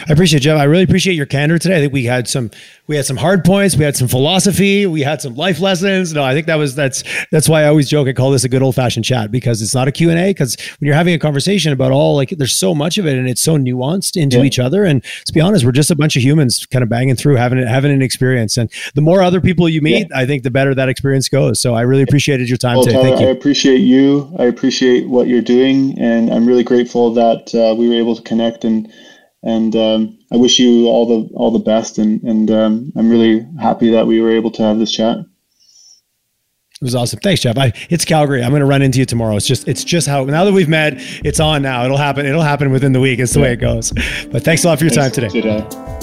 I appreciate it, Jeff. I really appreciate your candor today. I think we had some we had some hard points, we had some philosophy, we had some life lessons. No, I think that was that's that's why I always joke I call this a good old fashioned chat because it's not a Q&A because when you're having a conversation about all like there's so much of it and it's so nuanced into yeah. each other and to be honest, we're just a bunch of humans kind of banging through having having an experience and the more other people you meet, yeah. I think the better that experience goes. So I really appreciated your time well, today. Thank you. I appreciate you. I appreciate what you're doing and I'm really grateful that uh, we were able to connect and and um, I wish you all the all the best. And and um, I'm really happy that we were able to have this chat. It was awesome. Thanks, Jeff. I, it's Calgary. I'm going to run into you tomorrow. It's just, it's just how now that we've met, it's on now. It'll happen. It'll happen within the week. It's the way it goes. But thanks a lot for your thanks, time today. today.